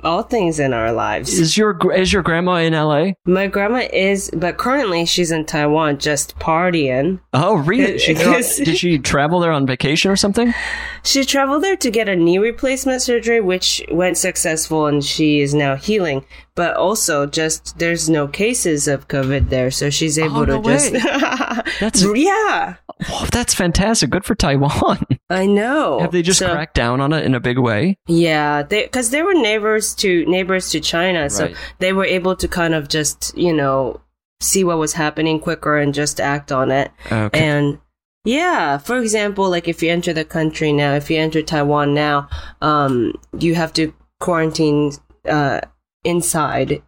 all things in our lives. Is your is your grandma in LA? My grandma is, but currently she's in Taiwan just partying. Oh, really? She did she travel there on vacation or something? She traveled there to get a knee replacement surgery, which went successful and she is now healing. But also, just there's no cases of COVID there, so she's oh, able Oh, no to just. That's yeah, Whoa, that's fantastic. Good for Taiwan. I know. Have they just So- cracked down on it in a big way? Yeah, they because they were neighbors to neighbors to China, so they were able to kind of just you know see what was happening quicker and just act on it. Okay. And yeah, for example, like if you enter the country now, if you enter Taiwan now, um, you have to quarantine uh, inside,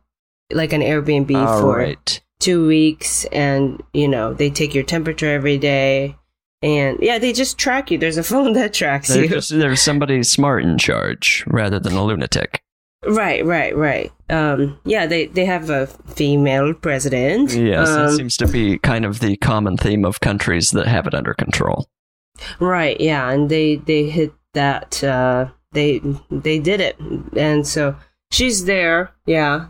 like an Airbnb All for right. two weeks, and you know they take your temperature every day, and yeah, they just track you. There's a phone that tracks There's, you. there's somebody smart in charge rather than a lunatic. Right, right, right. Um, yeah, they they have a female president. Yes, that Um, seems to be kind of the common theme of countries that have it under control. Right, yeah, and they they hit that. Uh, they they did it, and so she's there. Yeah,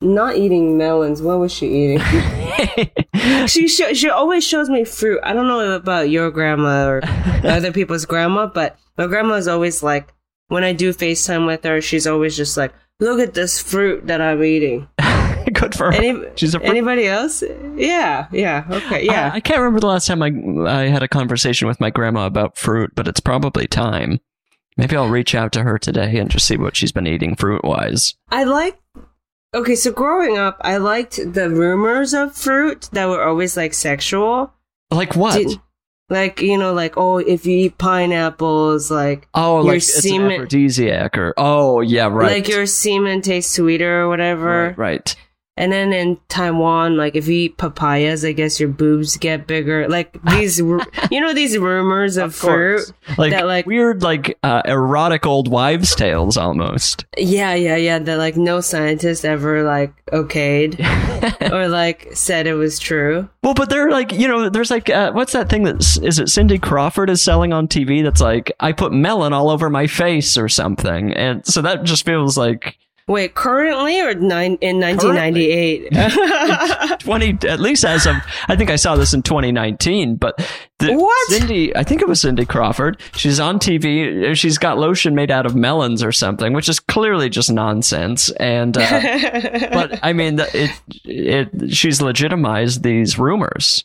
not eating melons. What was she eating? she sho- she always shows me fruit. I don't know about your grandma or other people's grandma, but my grandma is always like, when I do FaceTime with her, she's always just like, "Look at this fruit that I'm eating." Good for her. Any, She's a fr- anybody else? Yeah, yeah, okay, yeah. I, I can't remember the last time I I had a conversation with my grandma about fruit, but it's probably time. Maybe I'll reach out to her today and just see what she's been eating fruit wise. I like. Okay, so growing up, I liked the rumors of fruit that were always like sexual. Like what? Did- Like you know, like oh, if you eat pineapples, like Oh, Your like it's an semen- aphrodisiac or oh yeah, right. like your semen tastes sweeter or whatever. right, right. And then in Taiwan, like if you eat papayas, I guess your boobs get bigger. Like these, you know, these rumors of, fruit. Like, that, like- weird, like uh, erotic old wives' tales almost. Yeah, yeah, yeah. That like no scientist ever like okayed or like said it was true. Well, but they're like, you know, there's like, uh, what's that thing that is it Cindy Crawford is selling on TV? That's like, I put melon all over my face or something, and so that just feels like Wait, currently or nine in 1998? twenty, at least as of, I think I saw this in 2019. But the, What? Cindy, I think it was Cindy Crawford. She's on TV. She's got lotion made out of melons or something, which is clearly just nonsense. And uh, but I mean, it it she's legitimized these rumors.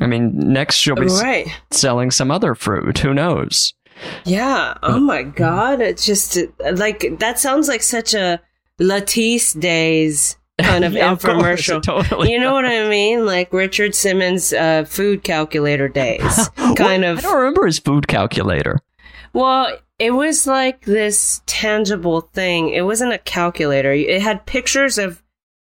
I mean, next she'll be s- right. selling some other fruit. Who knows? Yeah. Oh my God. It's just uh, like that sounds like such a Latisse days kind of Yeah, of course, infomercial. it totally you know what I mean? Like Richard Simmons' uh, food calculator days. kind I of. I don't remember his food calculator. Well, it was like this tangible thing. It wasn't a calculator. It had pictures of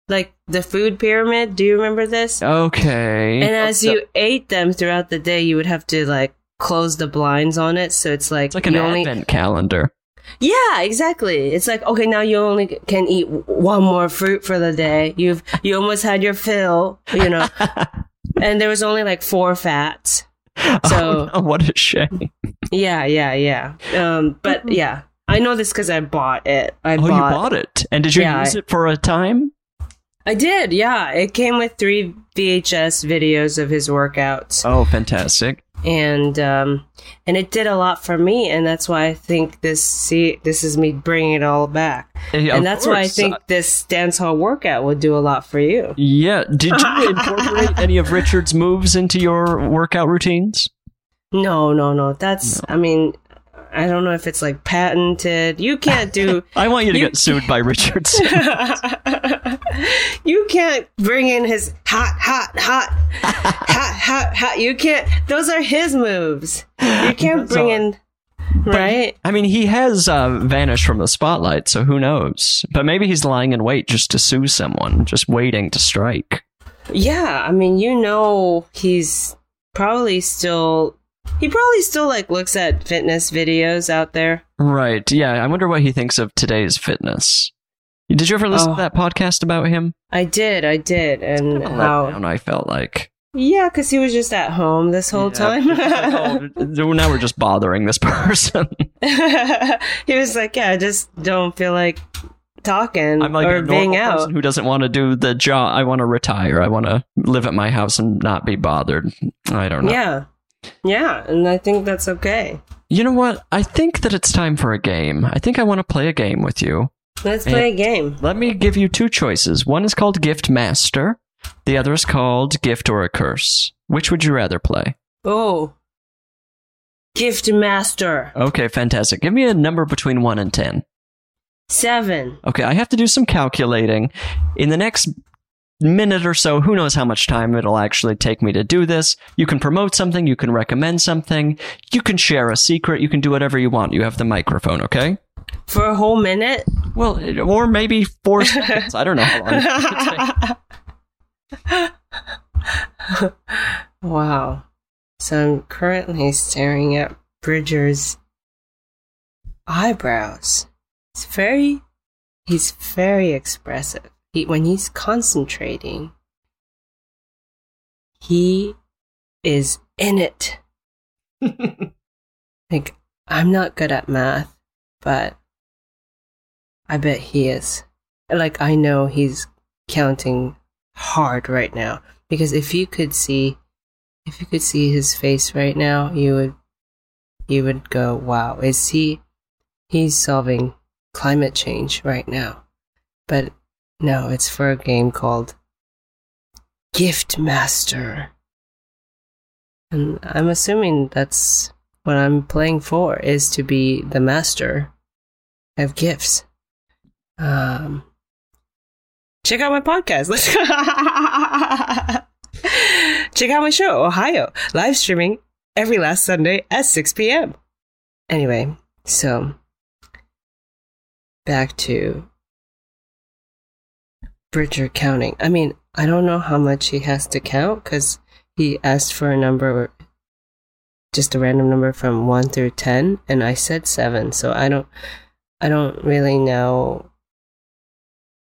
like the food pyramid. Do you remember this? Okay. And as you ate them throughout the day, you would have to like close the blinds on it. So it's like, it's like an only advent calendar. Yeah, exactly. It's like okay, now you only can eat one more fruit for the day. You've you almost had your fill, you know. and there was only like four fats. So oh, what a shame. yeah, yeah, yeah. Um, but yeah, I know this because I bought it. I Oh, bought. you bought it, and did you Yeah, use it for a time? I did. Yeah, it came with three VHS videos of his workouts, Oh, fantastic. And um, and it did a lot for me, and that's why I think this. See, this is me bringing it all back. Yeah, and that's why I think this dance hall workout would do a lot for you. Yeah. Did you incorporate any of Richard's moves into your workout routines? No, no, no. That's, I mean, I don't know if it's like patented. You can't do, I want you to You- get sued by Richard's. you can't bring in his hot, hot, hot, hot, hot, hot. You can't, those are his moves. You can't bring in, right? I mean, he has uh, vanished from the spotlight, so who knows? But maybe he's lying in wait just to sue someone, just waiting to strike. Yeah. I mean, you know, he's probably still, he probably still like looks at fitness videos out there. Right. Yeah. I wonder what he thinks of today's fitness. Did you ever listen Oh. to that podcast about him? I did, I did. And Let how, down, I felt like. yeah, because he was just at home this whole Yeah, time. like, oh, now we're just bothering this person. he was like, "Yeah, I just don't feel like talking I'm like or a being out." who doesn't want to do the job. I want to retire. I want to live at my house and not be bothered. I don't know. Yeah, yeah, and I think that's okay. You know what? I think that it's time for a game. I think I want to play a game with you. Let's play a game. Let me give you two choices. One is called Gift Master. The other is called Gift or a Curse. Which would you rather play? Oh, gift master Okay, fantastic. Give me a number between 1 and 10. seven. Okay, I have to do some calculating. In the next minute or so, who knows how much time it'll actually take me to do this. You can promote something, you can recommend something, you can share a secret, you can do whatever you want. You have the microphone, okay? For a whole minute? Well, or maybe four seconds. I don't know how long. Wow. So I'm currently staring at Bridger's eyebrows. It's very, he's very expressive. He, when he's concentrating, he is in it. like, I'm not good at math, but I bet he is. Like, I know he's counting hard right now because if you could see if you could see his face right now you would you would go wow is he he's solving climate change right now but no it's for a game called gift master and i'm assuming that's what i'm playing for is to be the master of gifts um check out my podcast. Let's go. check out my show, Ohio, live streaming every last Sunday at 6 p.m. Anyway, so back to Bridger counting. I mean, I don't know how much he has to count because he asked for a number, just a random number from one through ten, and I said seven. So I don't, I don't really know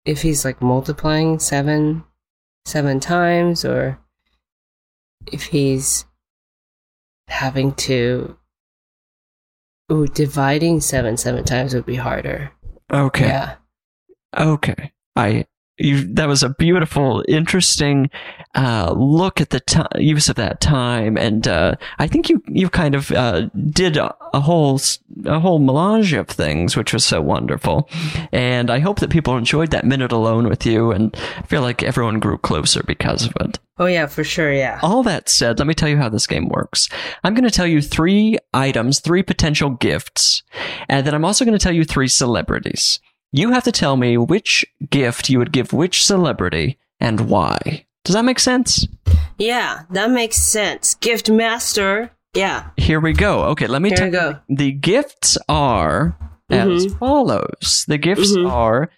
if he's like multiplying seven, seven times, or if he's having to. Ooh, dividing seven seven times would be harder. Okay. Yeah. Okay. I you that was a beautiful, interesting uh, look at the ti use of that time, and uh, I think you you kind of uh, did a, a whole a whole melange of things, which was so wonderful. And I hope that people enjoyed that minute alone with you, and I feel like everyone grew closer because of it. Oh yeah, for sure. Yeah. All that said, let me tell you how this game works. I'm going to tell you three items, three potential gifts, and then I'm also going to tell you three celebrities. You have to tell me which gift you would give which celebrity and why. Does that make sense? Yeah, that makes sense. Gift master. Yeah. Here we go. Okay, let me Here tell we go. you. The gifts are as follows. The gifts Mhm. are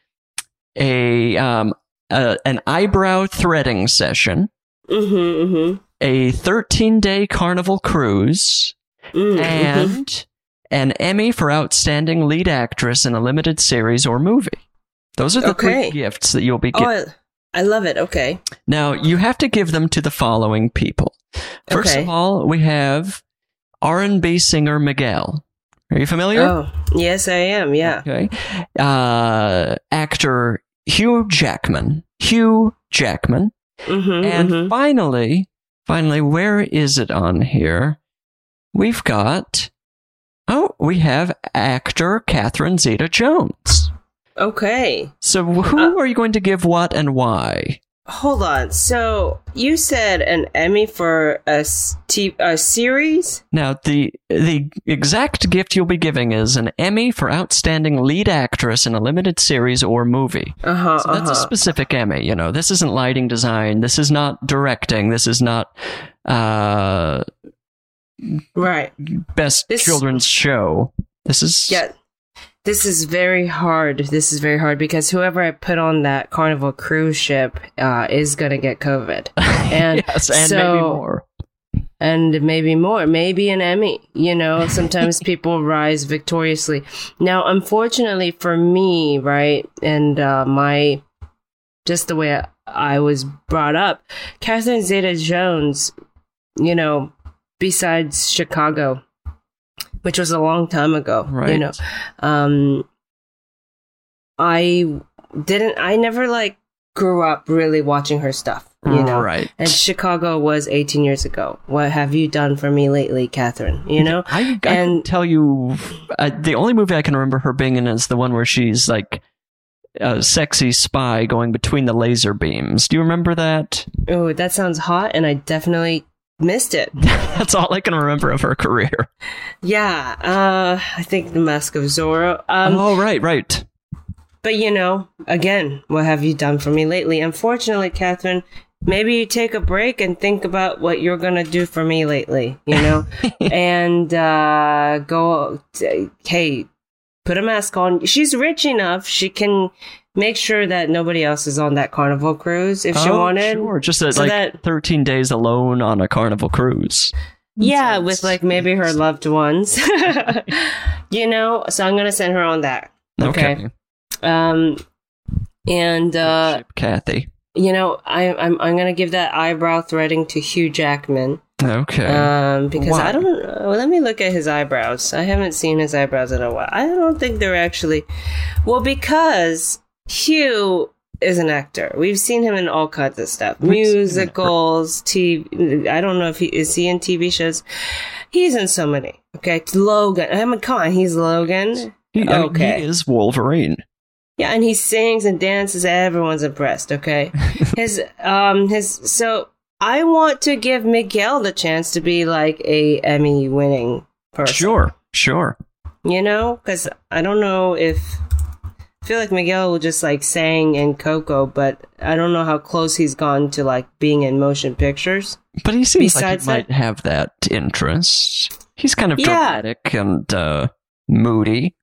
a um a, an eyebrow threading session, Mm-hmm. Mm-hmm. a 13 day carnival cruise, Mm-hmm. and an Emmy for Outstanding Lead Actress in a Limited Series or Movie. Those are the Okay. three gifts that you'll be oh. I, I love it. Okay. Now, you have to give them to the following people. First Okay. of all, we have R&B singer Miguel. Are you familiar? Oh, yes, I am. Yeah. Okay. Uh, actor Hugh Jackman. Hugh Jackman. Mm-hmm. And mm-hmm. finally, finally, where is it on here? We've got, oh, we have actor Catherine Zeta-Jones. Okay. So who Uh, are you going to give what and why? Hold on. So you said an Emmy for a, t- a series? Now, the the exact gift you'll be giving is an Emmy for Outstanding Lead Actress in a Limited Series or Movie. Uh huh. So that's a specific Emmy. You know, this isn't lighting design. This is not directing. This is not uh, right. best This- children's show. This is Yeah. This is very hard. This is very hard because whoever I put on that Carnival cruise ship uh, is going to get COVID. And yes, and so, maybe more. and maybe more, maybe an Emmy. You know, sometimes people rise victoriously. Now, unfortunately for me, right, and uh, my just the way I, I was brought up, Catherine Zeta-Jones, you know, besides Chicago, which was a long time ago, Right. you know, um, I didn't. I never like grew up really watching her stuff, you know. right. And Chicago was 18 years ago. What have you done for me lately, Catherine? You know? I, I can and- tell you, uh, the only movie I can remember her being in is the one where she's like a sexy spy going between the laser beams. Do you remember that? Oh, that sounds hot, and I definitely missed it. That's all I can remember of her career. Yeah, uh, I think The Mask of Zorro. Um, oh, right, right. But you know, again, what have you done for me lately? Unfortunately, Catherine, maybe you take a break and think about what you're gonna do for me lately. You know, and uh, go. Hey, put a mask on. She's rich enough; she can make sure that nobody else is on that carnival cruise if she oh, wanted. Sure, just a, So like that- 13 days alone on a carnival cruise. Yeah, Sounds- with like maybe her loved ones. you know, so I'm gonna send her on that. Okay. Um, and uh, Ship Kathy. you know, I, I'm I'm gonna give that eyebrow threading to Hugh Jackman. Okay. Um, because Why? I don't. Uh, let me look at his eyebrows. I haven't seen his eyebrows in a while. I don't think they're actually. Well, because Hugh is an actor. We've seen him in all kinds of stuff, We've seen him in- musicals, TV. I don't know if he is he in TV shows. He's in so many. Okay, Logan. I mean, come on, he's Logan. he, I mean, okay. he is Wolverine. Yeah, and he sings and dances. Everyone's impressed. Okay, his um his so I want to give Miguel the chance to be like a Emmy winning person. Sure, sure. you know, because I don't know if feel like Miguel will just like sang in Coco, but I don't know how close he's gone to like being in motion pictures. But he seems Besides like he that- might have that interest. He's kind of Yeah. dramatic and uh, moody.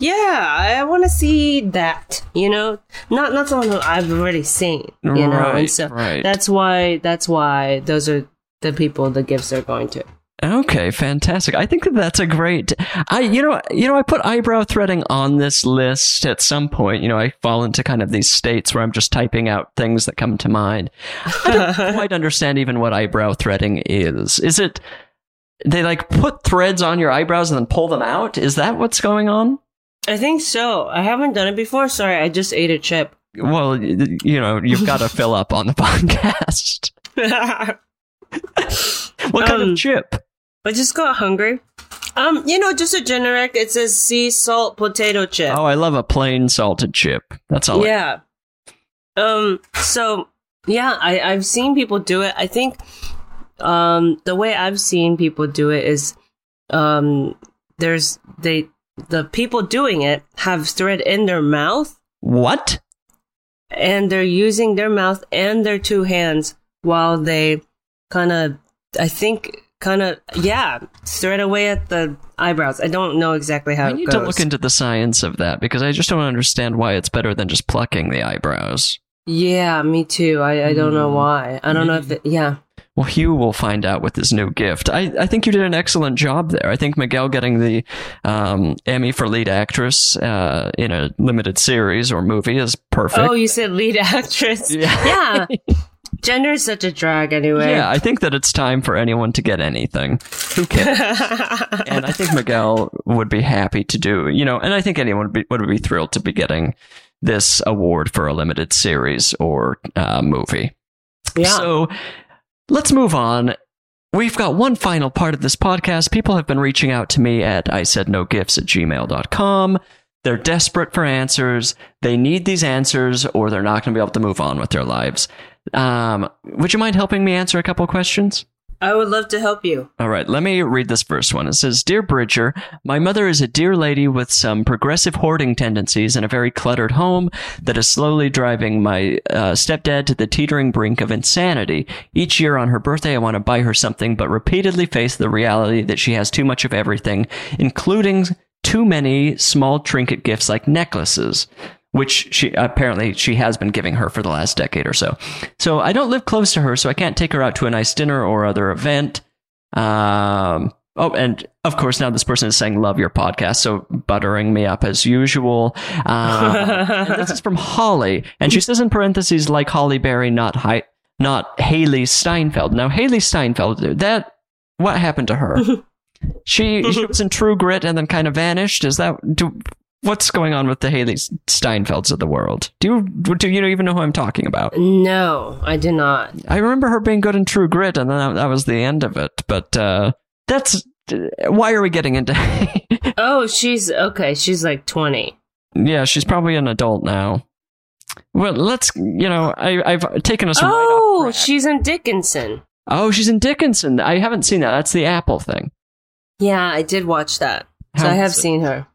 Yeah, I, want to see that. You know, not not someone who I've already seen. You know, and so right. that's why that's why those are the people the gifts are going to. Okay, fantastic. I think that that's a great. I you know you know I put eyebrow threading on this list at some point. You know I fall into kind of these states where I'm just typing out things that come to mind. I don't quite understand even what eyebrow threading is. Is it they like put threads on your eyebrows and then pull them out? Is that what's going on? I think so. I haven't done it before. Sorry, I just ate a chip. Well, you know you've got to fill up on the podcast. What kind Um, of chip? I just got hungry. Um, you know, just a generic. It says sea salt potato chip. Oh, I love a plain salted chip. That's all. I- yeah. Um. So yeah, I I've seen people do it. I think, um, the way I've seen people do it is, um, there's they the people doing it have thread in their mouth What? and they're using their mouth and their two hands while they kind of, I think, kind of, yeah, straight away at the eyebrows. I don't know exactly how I it need to look into the science of that because I just don't understand why it's better than just plucking the eyebrows. yeah, me too. I, I don't know Hmm. why. I don't know if it, yeah. Well, Hugh will find out with his new gift. I, I think you did an excellent job there. I think Miguel getting the um, Emmy for lead actress uh, in a limited series or movie is perfect. Oh, you said lead actress. Yeah. yeah. Gender is such a drag anyway. yeah, I think that it's time for anyone to get anything. Who cares? and I think Miguel would be happy to do, you know, and I think anyone would be, would be thrilled to be getting this award for a limited series or uh, movie. yeah. So let's move on. We've got one final part of this podcast. People have been reaching out to me at I said no gifts at gmail.com. They're desperate for answers. They need these answers or they're not going to be able to move on with their lives. Um, would you mind helping me answer a couple questions? I would love to help you. All right, let me read this first one. It says Dear Bridger, my mother is a dear lady with some progressive hoarding tendencies and a very cluttered home that is slowly driving my uh, stepdad to the teetering brink of insanity. Each year on her birthday, I want to buy her something, but repeatedly face the reality that she has too much of everything, including too many small trinket gifts like necklaces which she apparently she has been giving her for the last decade or so. So I don't live close to her, so I can't take her out to a nice dinner or other event. Um, oh, and of course now this person is saying love your podcast, so buttering me up as usual. Um, and this is from Holly, and she says in parentheses like Holly Berry, not Hi- not Hailee Steinfeld. Now Hailee Steinfeld, that what happened to her? She she was in True Grit and then kind of vanished. Is that do? What's going on with the Hailee Steinfelds of the world? Do you do you even know who I'm talking about? No, I did not. I remember her being good in True Grit, and then that, that was the end of it. But uh, that's why are we getting into? Oh, she's okay. She's like 20. yeah, she's probably an adult now. Well, let's you know I, I've taken us. right Oh, track. she's in Dickinson. oh, she's in Dickinson. I haven't seen that. That's the Apple thing. Yeah, I did watch that. So How I have seen her.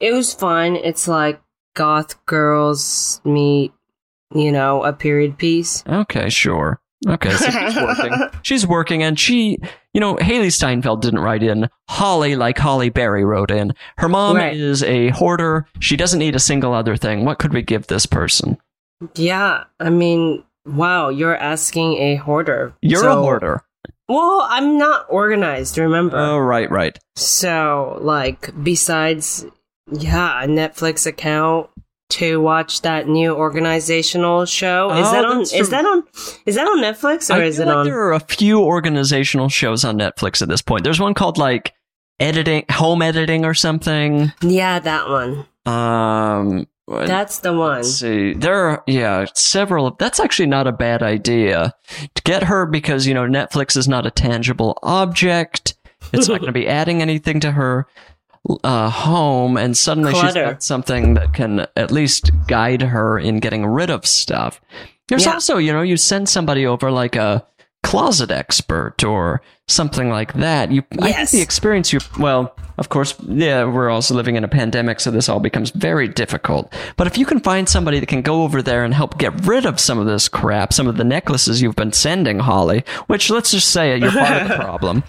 It was fun. It's like goth girls meet, you know, a period piece. Okay, sure. Okay, so she's working. She's working, and she, you know, Hailee Steinfeld didn't write in. Holly, like Holly Berry, wrote in. Her mom Right. is a hoarder. She doesn't need a single other thing. What could we give this person? Yeah, I mean, wow, you're asking a hoarder. You're a hoarder. Well, I'm not organized, remember? Oh, right, right. So, like, besides, yeah, a Netflix account to watch that new organizational show. Is Oh, that on? Is true. that on? Is that on Netflix or I is it like on? there are a few organizational shows on Netflix at this point. There's one called like editing, home editing, or something. Yeah, that one. Um, That's the one. Let's see. There are, yeah, several. That's actually not a bad idea to get her because, you know, Netflix is not a tangible object. It's not going to be adding anything to her uh, home. And suddenly she's got something that can at least guide her in getting rid of stuff. There's Yeah. also, you know, you send somebody over like a closet expert or something like that. You, I think Yes. the experience you, well, of course, yeah, we're also living in a pandemic, so this all becomes very difficult. But if you can find somebody that can go over there and help get rid of some of this crap, some of the necklaces you've been sending, Holly, which let's just say you're part of the problem.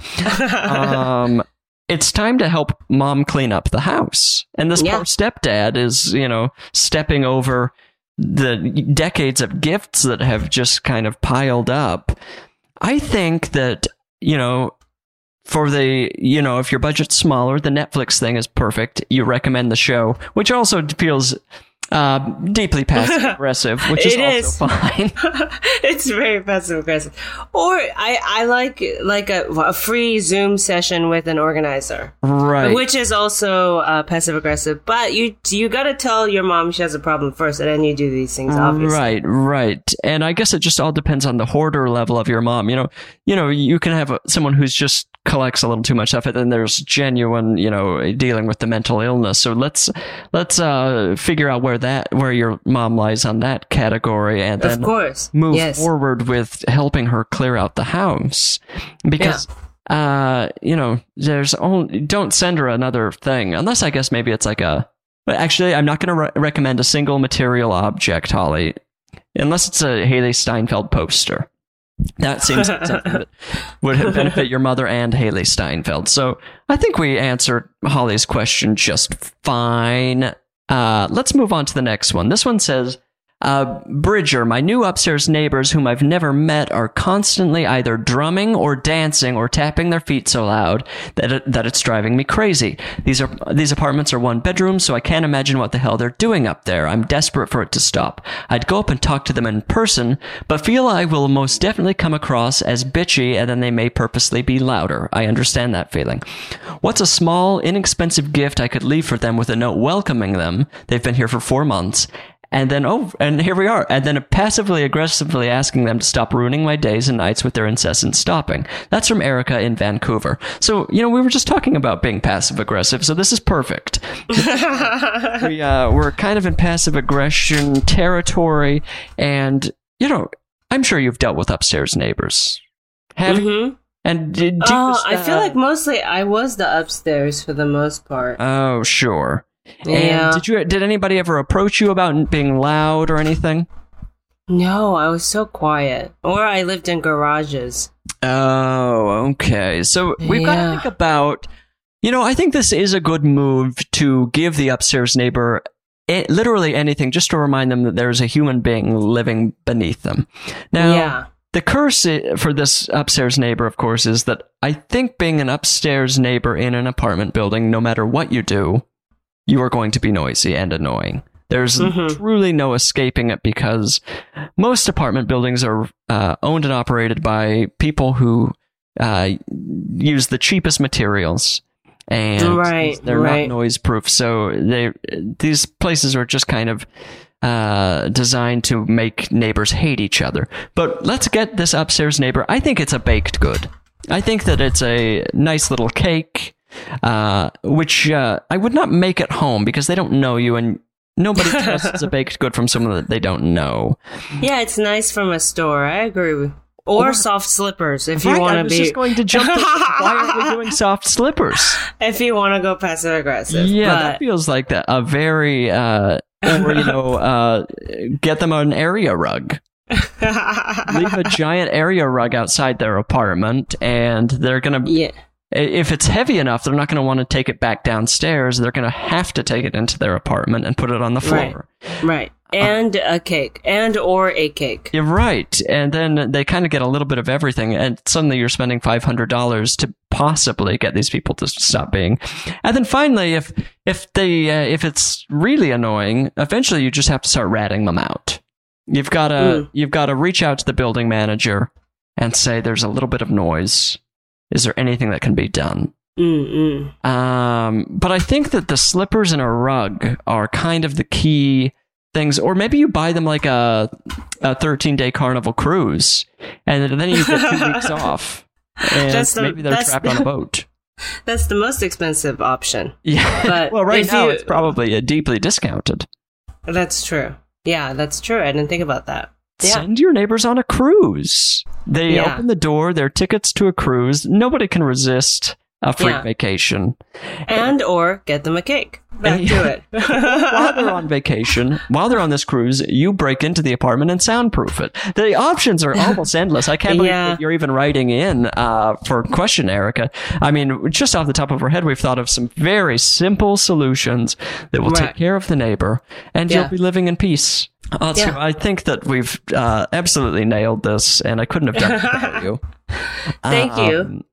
Um, it's time to help mom clean up the house. And this Yeah. poor stepdad is, you know, stepping over the decades of gifts that have just kind of piled up. I think that, you know, for the, you know, if your budget's smaller, the Netflix thing is perfect. You recommend the show, which also feels uh, deeply passive aggressive, which is It also fine. it's very passive aggressive. Or I, I like like a, a free Zoom session with an organizer, right. which is also uh, passive aggressive. But you you got to tell your mom she has a problem first, and then you do these things. Obviously, Right, right. And I guess it just all depends on the hoarder level of your mom. You know, you know, you can have a, someone who's just collects a little too much stuff, and then there's genuine, you know, dealing with the mental illness. So let's let's uh, figure out where that where your mom lies on that category, and then of course. move yes. forward with helping her clear out the house because. Uh, you know, there's only don't send her another thing unless I guess maybe it's like a. But actually, I'm not going to re- recommend a single material object, Holly, unless it's a Hailee Steinfeld poster. That seems would it benefit your mother and Hailee Steinfeld. So I think we answered Holly's question just fine. Uh, let's move on to the next one. This one says, uh, Bridger, my new upstairs neighbors whom I've never met are constantly either drumming or dancing or tapping their feet so loud that it, that it's driving me crazy. These are these apartments are one bedroom, so I can't imagine what the hell they're doing up there. I'm desperate for it to stop. I'd go up and talk to them in person, but feel I will most definitely come across as bitchy and then they may purposely be louder. I understand that feeling. What's a small, inexpensive gift I could leave for them with a note welcoming them? They've been here for four months and then oh and here we are. And then passively aggressively asking them to stop ruining my days and nights with their incessant stopping. That's from erica in vancouver. So you know we were just talking about being passive aggressive so this is perfect. We uh, we're kind of in passive aggression territory and you know i'm sure you've dealt with upstairs neighbors. Have you? Mhm. and did you, Oh, I feel uh, like mostly I was the upstairs for the most part. oh sure Yeah. and did you did anybody ever approach you about being loud or anything No, I was so quiet. Or I lived in garages. Oh, okay. So we've got to think about, you know, I think this is a good move to give the upstairs neighbor it, literally anything just to remind them that there's a human being living beneath them. Now, yeah. the curse for this upstairs neighbor, of course, is that I think being an upstairs neighbor in an apartment building, no matter what you do, you are going to be noisy and annoying. There's Mhm. truly no escaping it because most apartment buildings are uh, owned and operated by people who uh, use the cheapest materials. And Right, they're right. not noise proof, so they these places are just kind of uh, designed to make neighbors hate each other. But let's get this upstairs neighbor. I think it's a baked good. I think that it's a nice little cake, uh, which uh, I would not make at home because they don't know you and nobody trusts a baked good from someone that they don't know. Yeah, it's nice from a store. I agree with. Or, Or- soft slippers if you Right, want I to was be just going to jump. To, why are we doing soft slippers? if you want to go passive aggressive. Yeah, but that feels like that. A very, uh, or you know, uh, get them an area rug. leave a giant area rug outside their apartment and they're going to yeah. If it's heavy enough they're not going to want to take it back downstairs they're going to have to take it into their apartment and put it on the floor Right. And a cake. And or a cake. you're right and then they kind of get a little bit of everything and suddenly you're spending $500 to possibly get these people to stop being and then finally if if they uh, if it's really annoying eventually you just have to start ratting them out you've got to Mm. you've got to reach out to the building manager and say there's a little bit of noise is there anything that can be done Mm-mm. um, but I think that the slippers and a rug are kind of the key things, or maybe you buy them like a a 13 day carnival cruise, and then you get two weeks off, and That's the- maybe they're trapped on a boat. That's the most expensive option. Yeah, But well, right now you- it's probably deeply discounted. That's true. Yeah, that's true. I didn't think about that. Yeah. Send your neighbors on a cruise. They Yeah. open the door, their tickets to a cruise. Nobody can resist a free Yeah. vacation. and or get them a cake. Back to it. while they're on vacation, while they're on this cruise, you break into the apartment and soundproof it. The options are almost endless. I can't believe Yeah. that you're even writing in uh, for question, Erica. I mean, just off the top of our head, we've thought of some very simple solutions that will Right. take care of the neighbor, and Yeah. you'll be living in peace. Uh, so Yeah. I think that we've uh, absolutely nailed this, and I couldn't have done it without you. Thank you.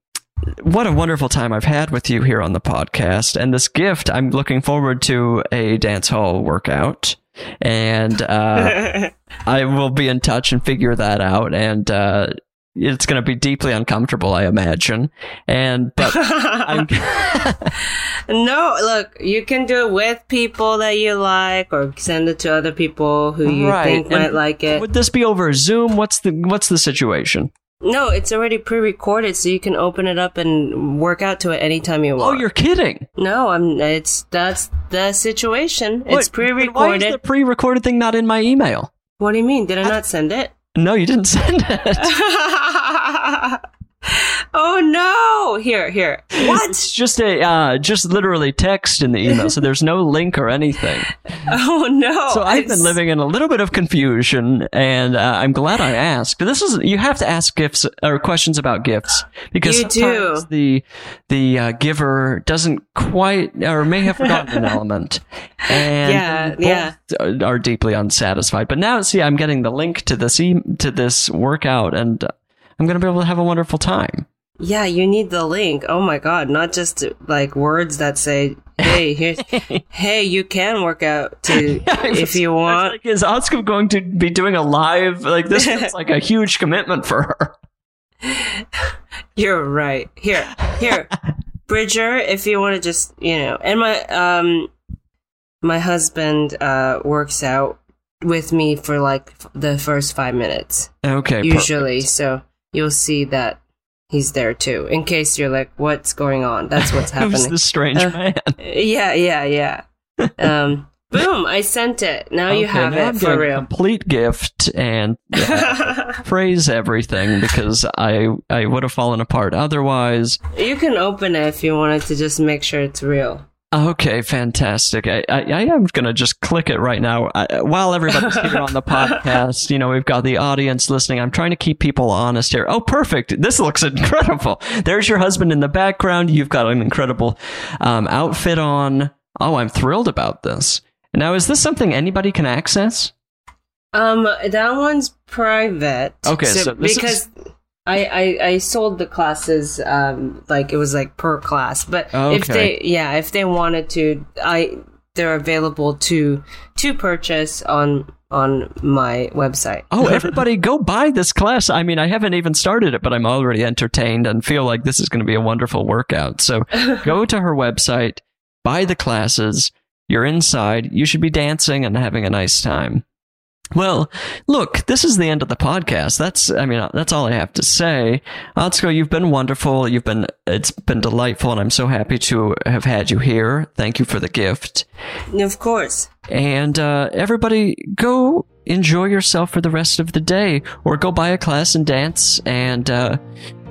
What a wonderful time I've had with you here on the podcast. And this gift, I'm looking forward to a dance hall workout. And uh, I will be in touch and figure that out. And uh, it's going to be deeply uncomfortable, I imagine. And, but I'm. no, look, you can do it with people that you like, or send it to other people who you Right, think and might like it. Would this be over Zoom? What's the What's the situation? No, it's already pre-recorded, so you can open it up and work out to it anytime you oh, want. Oh, you're kidding! no, I'm. It's that's the situation. It's pre-recorded. Why is the pre-recorded thing not in my email? what do you mean? Did I not send it? No, you didn't send it. oh no! Here, here. What? It's just a uh, just literally text in the email, so there's no link or anything. Oh no! So I've been living in a little bit of confusion, and uh, I'm glad I asked. This is you have to ask gifts or questions about gifts because You do. the the uh, giver doesn't quite or may have forgotten an element, and Yeah, both yeah. are deeply unsatisfied. But now, see, I'm getting the link to this e- to this workout, and I'm going to be able to have a wonderful time. Yeah, you need the link. Oh my god, not just like words that say, "Hey, here's, hey, you can work out to I if was- you want." like, is Oscar going to be doing a live? Like this feels like a huge commitment for her. You're right. Here, here, Bridger. If you want to just, you know, and my um, my husband uh works out with me for like f- the first five minutes Okay, usually, so you'll see that he's there too. In case you're like, "What's going on?" That's what's happening. Who's this strange Uh, man? Yeah, yeah, yeah. Um, boom! I sent it. Now you Okay, have now it I'm for real. complete gift and uh, praise everything because I I would have fallen apart otherwise. you can open it if you wanted to just make sure it's real. Okay, fantastic. I, I, I am going to just click it right now. I, while everybody's here on the podcast, you know, we've got the audience listening. I'm trying to keep people honest here. Oh, perfect. This looks incredible. There's your husband in the background. You've got an incredible um, outfit on. Oh, I'm thrilled about this. Now, is this something anybody can access? Um, that one's private. Okay, so this because I, I I sold the classes um like it was like per class, but if they yeah if they wanted to I they're available to to purchase on on my website. Oh, everybody go buy this class. I mean, I haven't even started it, but I'm already entertained and feel like this is going to be a wonderful workout. So go to her website, buy the classes. You're inside. You should be dancing and having a nice time. Well, look, this is the end of the podcast. That's, I mean, that's all I have to say. Atsuko, you've been wonderful. You've been, it's been delightful, and I'm so happy to have had you here. Thank you for the gift. of course. And uh, everybody, go enjoy yourself for the rest of the day, or go buy a class and dance, and uh,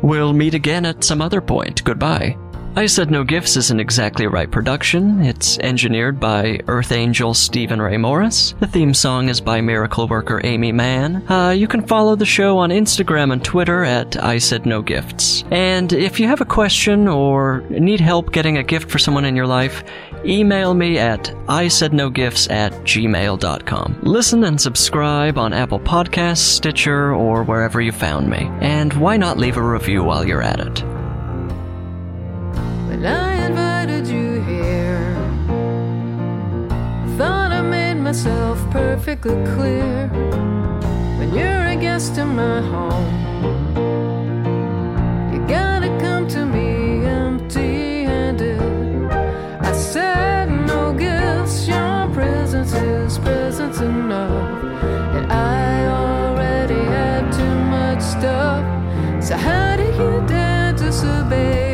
we'll meet again at some other point. Goodbye. I Said No Gifts is an exactly a right production. It's engineered by Earth Angel Stephen Ray Morris. The theme song is by Miracle Worker Aimee Mann. Uh, you can follow the show on Instagram and Twitter at I Said No Gifts. And if you have a question or need help getting a gift for someone in your life, email me at I Said No Gifts at gmail.com. Listen and subscribe on Apple Podcasts, Stitcher, or wherever you found me. And why not leave a review while you're at it? I invited you here, thought I made myself perfectly clear. When you're a guest in my home, you gotta come to me empty handed. I said no gifts, your presence is presence enough. And I already had too much stuff. So how do you dare disobey?